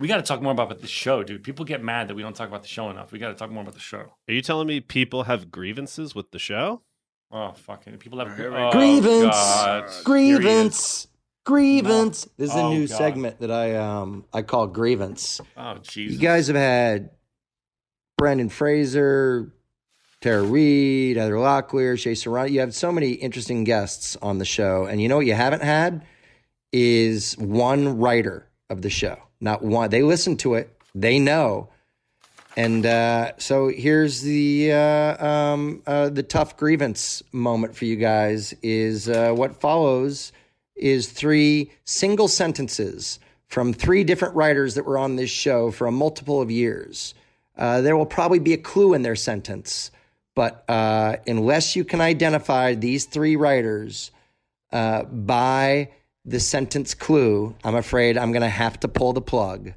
We got to talk more about the show, dude. People get mad that we don't talk about the show enough. We got to talk more about the show. Are you telling me people have grievances with the show? Oh, fucking people have Oh, grievance, God. grievance, grievance. This is a Oh, new God. segment that I um I call grievance. Oh, Jesus. You guys have had Brendan Fraser, Tara Reid, Heather Locklear, Shea Serrano. You have so many interesting guests on the show, and you know what you haven't had is one writer of the show. Not one. They listen to it. They know. And uh, so here's the uh, um, uh, the tough grievance moment for you guys. Is uh, what follows is three single sentences from three different writers that were on this show for a multiple of years. Uh, there will probably be a clue in their sentence, but uh, unless you can identify these three writers uh, by the sentence clue, I'm afraid I'm going to have to pull the plug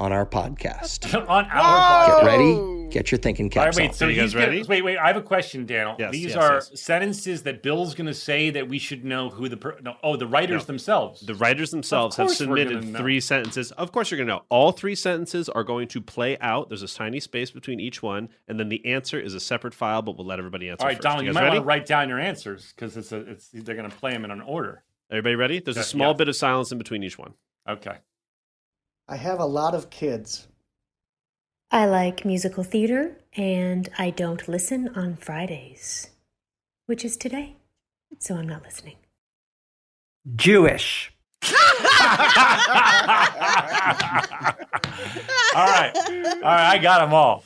on our podcast. [LAUGHS] on our Get podcast. ready. Get your thinking All right, caps wait. on. So he's gonna- Wait, wait. I have a question, Daniel. Yes, These yes, are yes. sentences that Bill's going to say that we should know who the per- no, oh the writers No. themselves. The writers themselves have submitted three sentences. Of course, you're going to know. All three sentences are going to play out. There's a tiny space between each one, and then the answer is a separate file, but we'll let everybody answer All right, first. Donald, you, guys might ready? want to write down your answers because it's a it's they're going to play them in an order. Everybody ready? There's a small yeah. bit of silence in between each one. Okay. I have a lot of kids. I like musical theater and I don't listen on Fridays, which is today. So I'm not listening. Jewish. [LAUGHS] All right. All right. I got them all.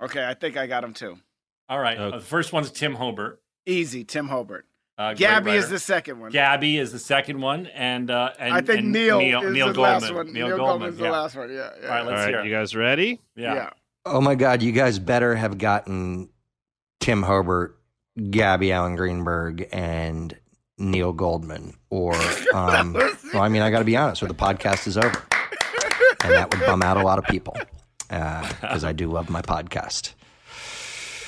Okay, I think I got him too. All right. uh, the first one's Tim Hobert. Easy, Tim Hobert. Uh, Gabby is the second one. Gabby is the second one, and uh, and I think and Neil, Neil, is Neil the Goldman. last one. Neil, Neil Goldman. Goldman's yeah. the last one. Yeah, yeah. All right, let's right, hear. you guys ready? Yeah. Yeah. Oh my God, you guys better have gotten Tim Hobert, Gabby Allan Greenberg, and Neil Goldman. Or, [LAUGHS] um, well, I mean, I got to be honest, or the podcast is over. And that would bum out a lot of people because I do love my podcast.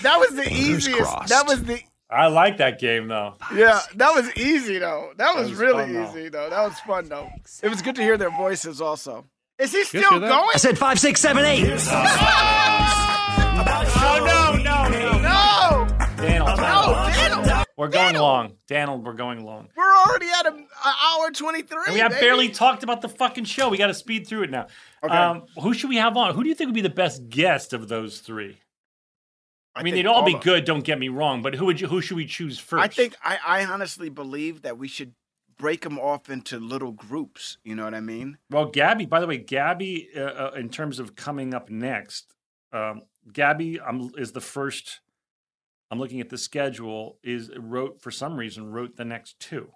That was the Fingers easiest. crossed. That was the I like that game though. yeah. That was easy though. That was, was really fun, though. easy though. That was fun though. It was good to hear their voices also. Is he still going? I said five, six, seven, eight. Oh no, no, no, No, Daniel, no, Daniel. we're going long. Daniel, we're going long. We're already at an hour twenty three. And we have barely talked about the fucking show. We got to speed through it now. Okay. Um, who should we have on? Who do you think would be the best guest of those three? I, mean, they'd all be good. Don't get me wrong, but who would you? Who should we choose first? I think I, I honestly believe that we should break them off into little groups. You know what I mean? Well, Gabby. By the way, Gabby, uh, uh, in terms of coming up next, um, Gabby um, is the first. I'm looking at the schedule. Is wrote for some reason wrote the next two.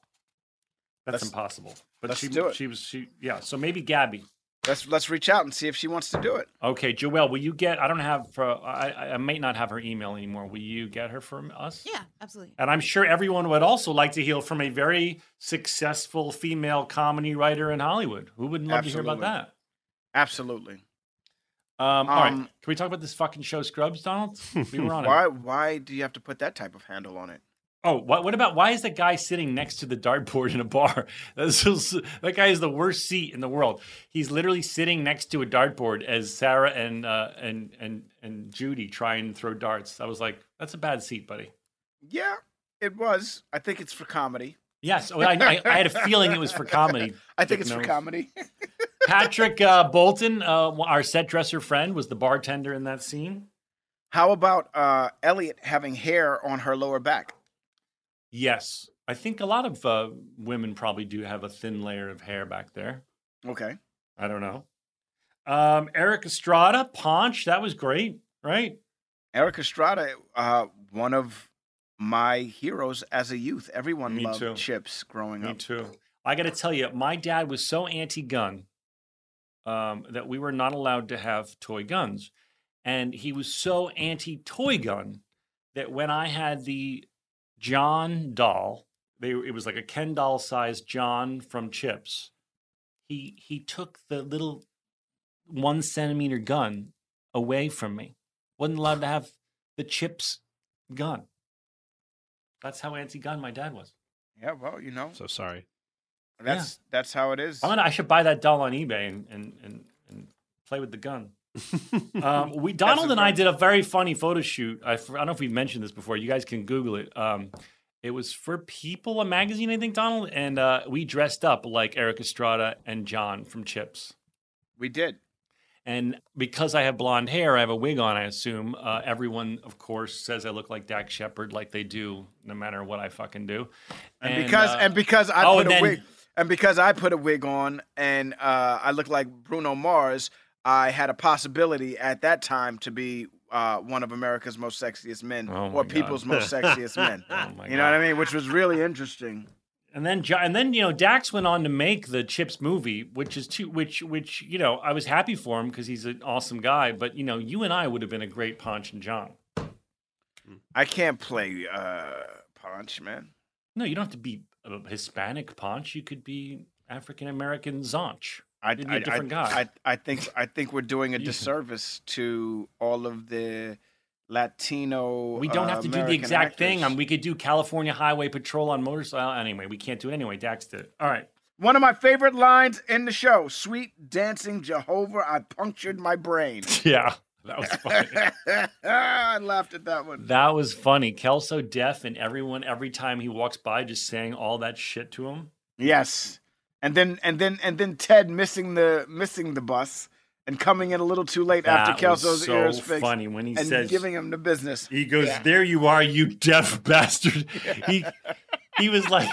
That's Let's- impossible. But let's she do it. she was she yeah. So maybe Gabby. Let's let's reach out and see if she wants to do it. Okay, Joelle, will you get? I don't have. For, I I- may not have her email anymore. Will you get her from us? Yeah, absolutely. And I'm sure everyone would also like to hear from a very successful female comedy writer in Hollywood. Who wouldn't love to hear about that? Absolutely. Um, all right, Um, can we talk about this fucking show, Scrubs, Donald? We were on [LAUGHS] Why it. why do you have to put that type of handle on it? Oh, what, what about why is the guy sitting next to the dartboard in a bar? [LAUGHS] That's just, that guy is the worst seat in the world. He's literally sitting next to a dartboard as Sarah and uh, and and and Judy try and throw darts. I was like, that's a bad seat, buddy. Yeah, it was. I think it's for comedy. Yes, oh, I, I, I had a feeling it was for comedy. [LAUGHS] I think it's for comedy. [LAUGHS] Patrick uh, Bolton, uh, our set dresser friend, was the bartender in that scene. How about uh, Elliot having hair on her lower back? Yes, I think a lot of uh, women probably do have a thin layer of hair back there. Okay. I don't know. Um, Erik Estrada, Ponch, that was great, right? Erik Estrada, uh, one of my heroes as a youth. Everyone Me loved too. Chips growing Me up. Me too. I got to tell you, my dad was so anti-gun um, that we were not allowed to have toy guns, and he was so anti-toy gun that when I had the John doll, they it was like a Ken doll sized John from Chips. He he took the little one centimeter gun away from me. wasn't allowed to have the Chips gun. That's how anti-gun my dad was. Yeah, well, you know, So sorry. that's that's how it is. I'm gonna, I should buy that doll on eBay and and and, and play with the gun. Um, we [LAUGHS] Donald and I did a very funny photo shoot. I, I don't know if we've mentioned this before. You guys can Google it. Um, it was for People, a magazine, I think, Donald, and uh, we dressed up like Erik Estrada and John from Chips. We did. And because I have blonde hair, I have a wig on. I assume uh, everyone, of course, says I look like Dax Shepard, like they do, no matter what I fucking do. And, because uh, and because I oh, put and a then- wig and because I put a wig on and uh, I look like Bruno Mars, I had a possibility at that time to be uh, one of America's most sexiest men Oh my or God. people's most sexiest men. [LAUGHS] Oh my you know what I mean? Which was really interesting. And then, and then, you know, Dax went on to make the Chips movie, which is too, which, which, you know, I was happy for him because he's an awesome guy. But you know, you and I would have been a great Ponch and John. I can't play uh, Ponch, man. No, you don't have to be a Hispanic Ponch. You could be African American Zonch. I, You'd be I, a different I, guy. I, I think I think we're doing a [LAUGHS] disservice to all of the Latino. we don't uh, have to do the American exact thing. Um, we could do California Highway Patrol on motorcycle. Anyway, we can't do it anyway. Dax did it. All right. One of my favorite lines in the show: "Sweet dancing Jehovah, I punctured my brain." [LAUGHS] Yeah, that was funny. [LAUGHS] I laughed at that one. that was funny. Kelso deaf, and everyone every time he walks by, just saying all that shit to him. Yes, and then and then and then Ted missing the missing the bus and coming in a little too late after That Kelso's so ears fixed. funny when he and says- giving him the business. He goes, Yeah. "There you are, you deaf [LAUGHS] bastard." He he was like,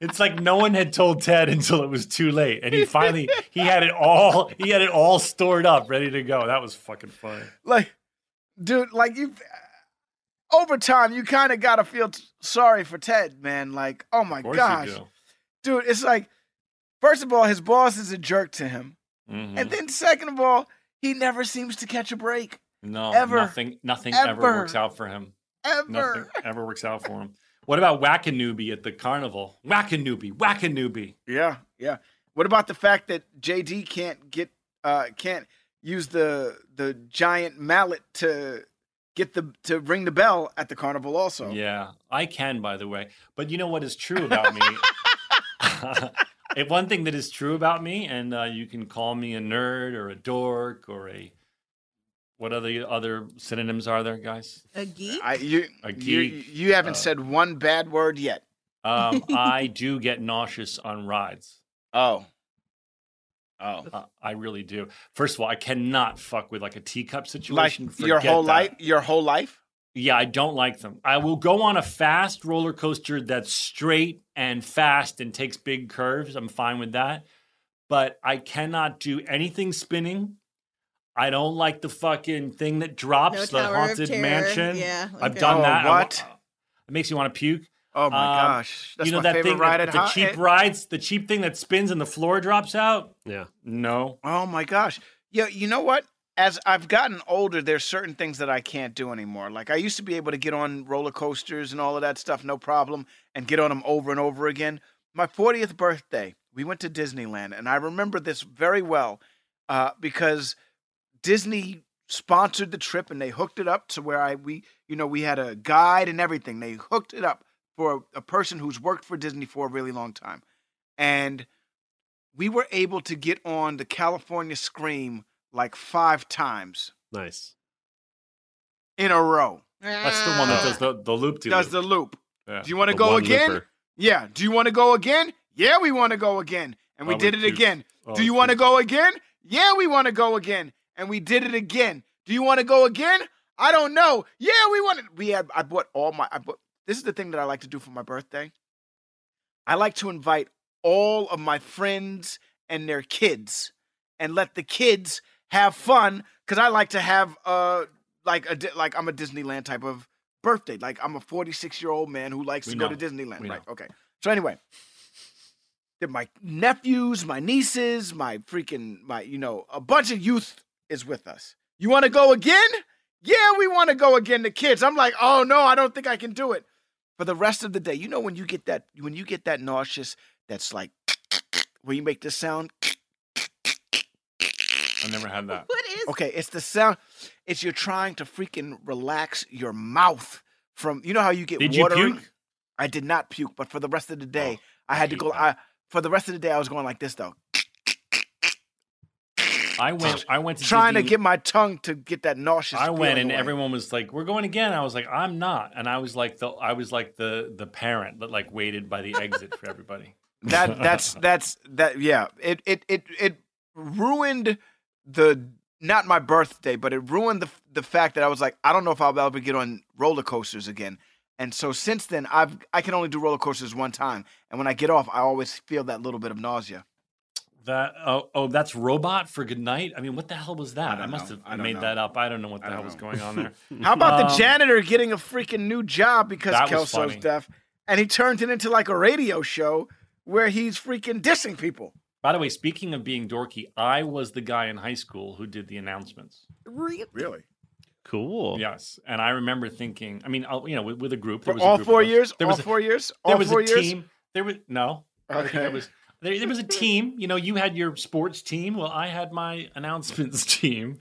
it's like no one had told Ted until it was too late, and he finally he had it all he had it all stored up, ready to go. That was fucking funny. like, dude, like you. Over time, you kind of gotta feel t- sorry for Ted, man. Like, oh my gosh, dude, it's like, first of all, his boss is a jerk to him, Mhm. and then second of all, he never seems to catch a break. No, ever, nothing nothing ever. ever, works out for him. Ever. Nothing ever works out for him. What about Wackanooby at the carnival? Wackanooby, Wackanooby. Yeah, yeah. What about the fact that JD can't get uh can't use the the giant mallet to get the to ring the bell at the carnival also? Yeah, I can, by the way. But you know what is true about me? [LAUGHS] [LAUGHS] If one thing that is true about me, and uh, you can call me a nerd or a dork or a what other other synonyms are there, guys? A geek? I you A geek, you haven't uh, said one bad word yet. Um, [LAUGHS] I do get nauseous on rides. Oh. Oh. Uh, I really do. First of all, I cannot fuck with like a teacup Like situation. your whole that. life your whole life? Yeah, I don't like them. I will go on a fast roller coaster that's straight and fast and takes big curves. I'm fine with that. But I cannot do anything spinning. I don't like the fucking thing that drops, No the Tower haunted mansion. Yeah, I've done Oh, that. I what? it makes you want to puke. Oh my Um, gosh. That's you know my that favorite thing, ride that, at the Ho- cheap eh, rides, the cheap thing that spins and the floor drops out. Yeah. No. Oh my gosh. Yeah, you know what? As I've gotten older, there's certain things that I can't do anymore. Like I used to be able to get on roller coasters and all of that stuff, no problem, and get on them over and over again. My 40th birthday, we went to Disneyland, and I remember this very well uh, because Disney sponsored the trip and they hooked it up to where I we you know we had a guide and everything. They hooked it up for a person who's worked for Disney for a really long time, and we were able to get on the California Scream like five times Nice. in a row. That's the one that does ah. the, the loop to Does the loop. Yeah. Do you want to go again? looper. Yeah. Do you want to go again? Yeah, we want to go again. And we Oh, did it cute. again. Oh, Do you want to go again? Yeah, we want to go again. And we did it again. Do you want to go again? I don't know. Yeah, we want to. We had. I bought all my. I bought. This is the thing that I like to do for my birthday. I like to invite all of my friends and their kids, and let the kids have fun. Cause I like to have uh like a like I'm a Disneyland type of birthday. Like I'm a 46 year old man who likes We to go to. Disneyland. We right. know. Okay. So anyway, my nephews, my nieces, my freaking my you know a bunch of youth is with us. You want to go again? Yeah, we want to go again. The kids. I'm like, oh no, I don't think I can do it. For the rest of the day, you know when you get that when you get that nauseous, that's like [TSK] where you make this sound. [TSK] I never had that. What is Okay, it's the sound. It's you're trying to freaking relax your mouth from. You know how you get water. Did you puke? I did not puke, but for the rest of the day, Oh, I had to hate go. that. I for the rest of the day, I was going like this though, I went. I went to trying to Disney- get my tongue to get that nauseous. I went feeling and away. everyone was like, "We're going again." I was like, "I'm not," and I was like the I was like the the parent that like waited by the exit for everybody. that that's [LAUGHS] that's that yeah it it it it ruined the not my birthday but it ruined the the fact that I was like I don't know if I'll ever get on roller coasters again and so since then I've I can only do roller coasters one time and when I get off I always feel that little bit of nausea That oh oh that's robot for good night. I mean, what the hell was that? I, don't must know. have I made know. that up. I don't know what the hell don't was going on there. [LAUGHS] how about the Um, janitor getting a freaking new job because Kelso's deaf and he turned it into like a radio show where he's freaking dissing people By the way, speaking of being dorky, I was the guy in high school who did the announcements. really Cool. Yes, and I remember thinking. I mean, I'll- you know, with, with a group. for there was a all group four of years There all was a- four years There was four a years team. There was no. I Okay. it was there, there was a team. You know, you had your sports team. Well, I had my announcements [LAUGHS] team.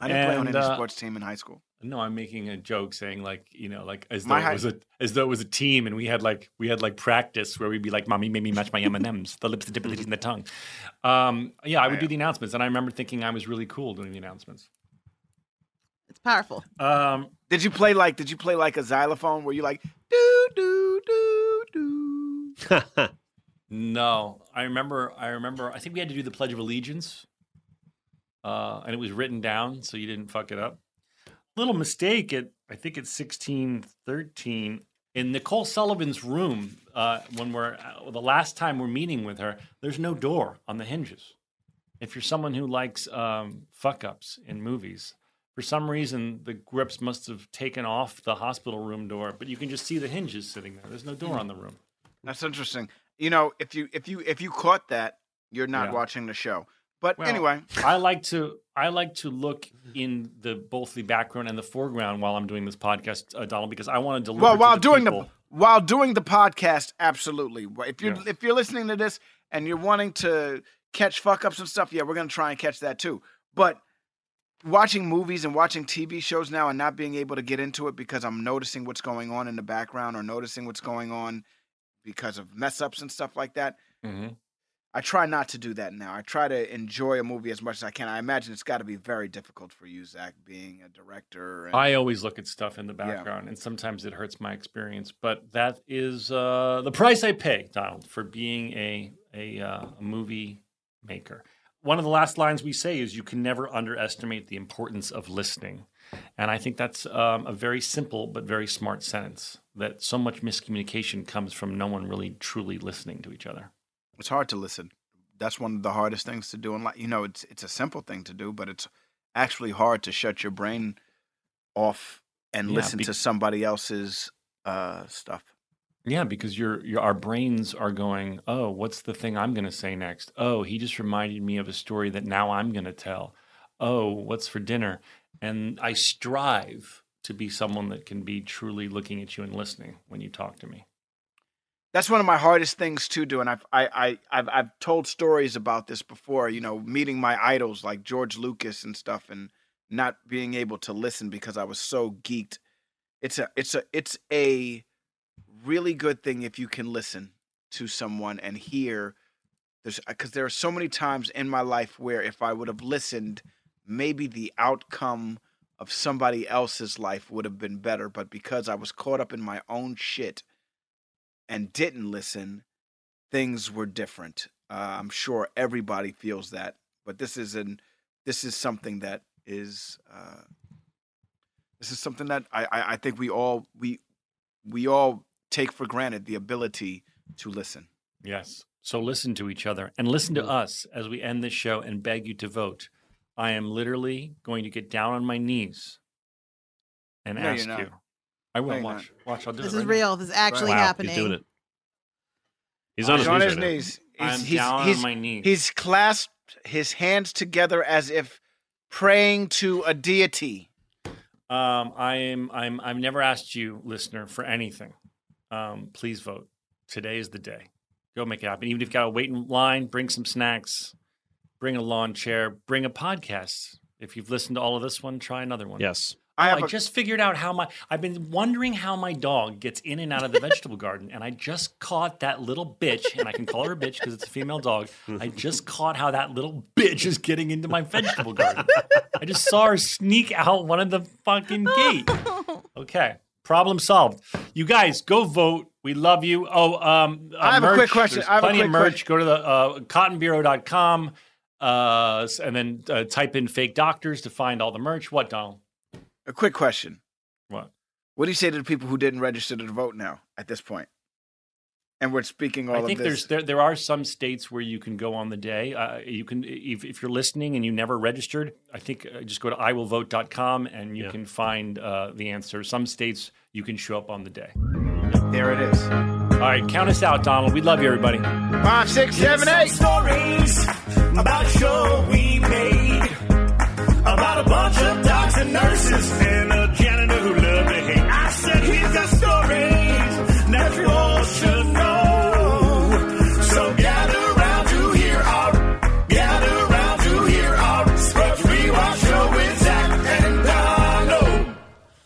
I didn't play on any uh, sports team in high school No, I'm making a joke saying like you know like as though My it high- was a as though it was a team and we had like we had like practice where we'd be like, "Mommy made me match my M and M's, the lips, the [LAUGHS] tip, and the tongue." Um, yeah, I would do the announcements, and I remember thinking I was really cool doing the announcements. It's powerful. Um, Did you play like? Did you play like a xylophone? Where you like do do do do? [LAUGHS] No, I remember. I remember. I think we had to do the Pledge of Allegiance, uh, and it was written down so you didn't fuck it up. Little mistake at I think it's sixteen thirteen in Nicole Sullivan's room uh, when we're uh, the last time we're meeting with her. There's no door on the hinges. If you're someone who likes um, fuck ups in movies, for some reason the grips must have taken off the hospital room door, but you can just see the hinges sitting there. There's no door on the room. That's interesting. You know, if you if you if you caught that, you're not Yeah. watching the show. But Well, anyway, I like to I like to look in the both the background and the foreground while I'm doing this podcast, uh, Donald, because I want to deliver. well, while the doing people. the while doing the podcast, absolutely. If you're Yes. if you're listening to this and you're wanting to catch fuck ups and stuff, yeah, we're gonna try and catch that too. But watching movies and watching TV shows now and not being able to get into it because I'm noticing what's going on in the background or noticing what's going on because of mess ups and stuff like that. Mhm. I try not to do that now. I try to enjoy a movie as much as I can. I imagine it's got to be very difficult for you, Zach, being a director. And, I always look at stuff in the background, and sometimes it hurts my experience. But that is uh, the price I pay, Donald, for being a a, uh, a movie maker. One of the last lines we say is, "You can never underestimate the importance of listening," and I think that's um, a very simple but very smart sentence. That so much miscommunication comes from no one really truly listening to each other. It's hard to listen. That's one of the hardest things to do in life. You know, it's it's a simple thing to do, but it's actually hard to shut your brain off and Yeah, listen be- to somebody else's uh, stuff. Yeah, because your your our brains are going, oh, what's the thing I'm going to say next? Oh, he just reminded me of a story that now I'm going to tell. Oh, what's for dinner? And I strive to be someone that can be truly looking at you and listening when you talk to me. That's one of my hardest things to do, and I've I, I I've I've told stories about this before. You know, meeting my idols like George Lucas and stuff, and not being able to listen because I was so geeked. It's a it's a it's a really good thing if you can listen to someone and hear. There's because there are so many times in my life where if I would have listened, maybe the outcome of somebody else's life would have been better. But because I was caught up in my own shit and didn't listen, things were different. Uh, I'm sure everybody feels that, but this is an this is something that is uh, this is something that I, I I think we all we we all take for granted the ability to listen. Yes. So listen to each other and listen to us as we end this show and beg you to vote. I am literally going to get down on my knees and No, ask you. I will No, you're watch. Watch. I'll do it. This is right real. This is actually Wow, happening. He's doing it. He's I'm on his on knees. his right now. knees. I'm he's, down on he's, my knees. He's clasped his hands together as if praying to a deity. Um, I am. I'm. I've never asked you, listener, for anything. Um, please vote. Today is the day. Go make it happen. Even if you've got to wait in line, bring some snacks, bring a lawn chair, bring a podcast. If you've listened to all of this one, try another one. Yes. I, I I a- just figured out how my. I've been wondering how my dog gets in and out of the vegetable garden, and I just caught that little bitch, and I can call her a bitch because it's a female dog. I just caught how that little bitch is getting into my vegetable garden. I just saw her sneak out one of the fucking gate. Okay, problem solved. You guys go vote. We love you. Oh, um, uh, I have a merch. quick question. There's I have a plenty of merch. Go to the uh, cottonbureau.com uh, and then uh, type in fake doctors to find all the merch. What, Donald? A quick question. What? What do you say to the people who didn't register to vote now at this point? And we're speaking all I of think this. there's there there are some states where you can go on the day. Uh, you can if, if you're listening and you never registered, I think uh, just go to iwillvote.com and you can find uh, the answer. Some states you can show up on the day. There it is. All right, count us out, Donald. We love you, everybody. Five, six, seven, eight. Stories about a show we made about a bunch of and nurses and a janitor who loved to hate. I said he's got stories that you all should know. So gather round to hear our, gather round to hear our Scrubs rewatch show with Zach and Donald.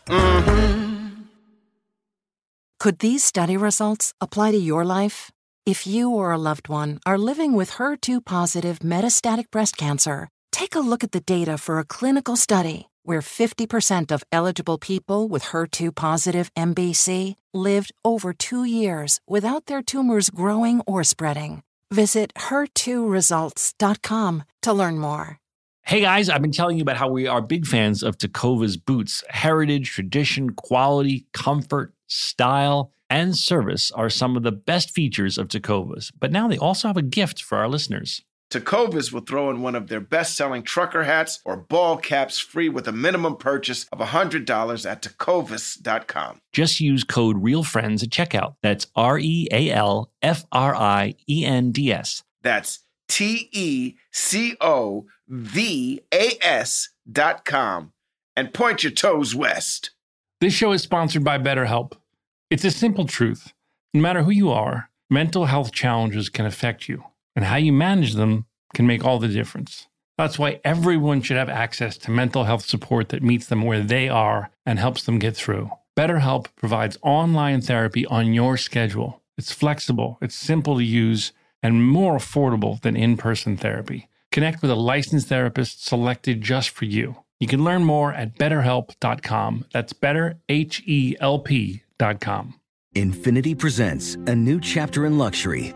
Mm-hmm. Could these study results apply to your life? If you or a loved one are living with HER2 positive metastatic breast cancer, take a look at the data for a clinical study. Where 50% of eligible people with HER2 positive MBC lived over two years without their tumors growing or spreading. Visit HER2results.com to learn more. Hey guys, I've been telling you about how we are big fans of Tecovas boots. Heritage, tradition, quality, comfort, style, and service are some of the best features of Tecovas. But now they also have a gift for our listeners. Tecovas will throw in one of their best-selling trucker hats or ball caps free with a minimum purchase of $100 at tecovas.com. Just use code REALFRIENDS at checkout. That's R E A L F R I E N D S. That's T E C O V A S dot com and point your toes west. This show is sponsored by BetterHelp. It's a simple truth. No matter who you are, mental health challenges can affect you, and how you manage them can make all the difference. That's why everyone should have access to mental health support that meets them where they are and helps them get through. BetterHelp provides online therapy on your schedule. It's flexible, it's simple to use, and more affordable than in person therapy. Connect with a licensed therapist selected just for you. You can learn more at betterhelp.com. That's better, H E L P.com. Infinity presents a new chapter in luxury,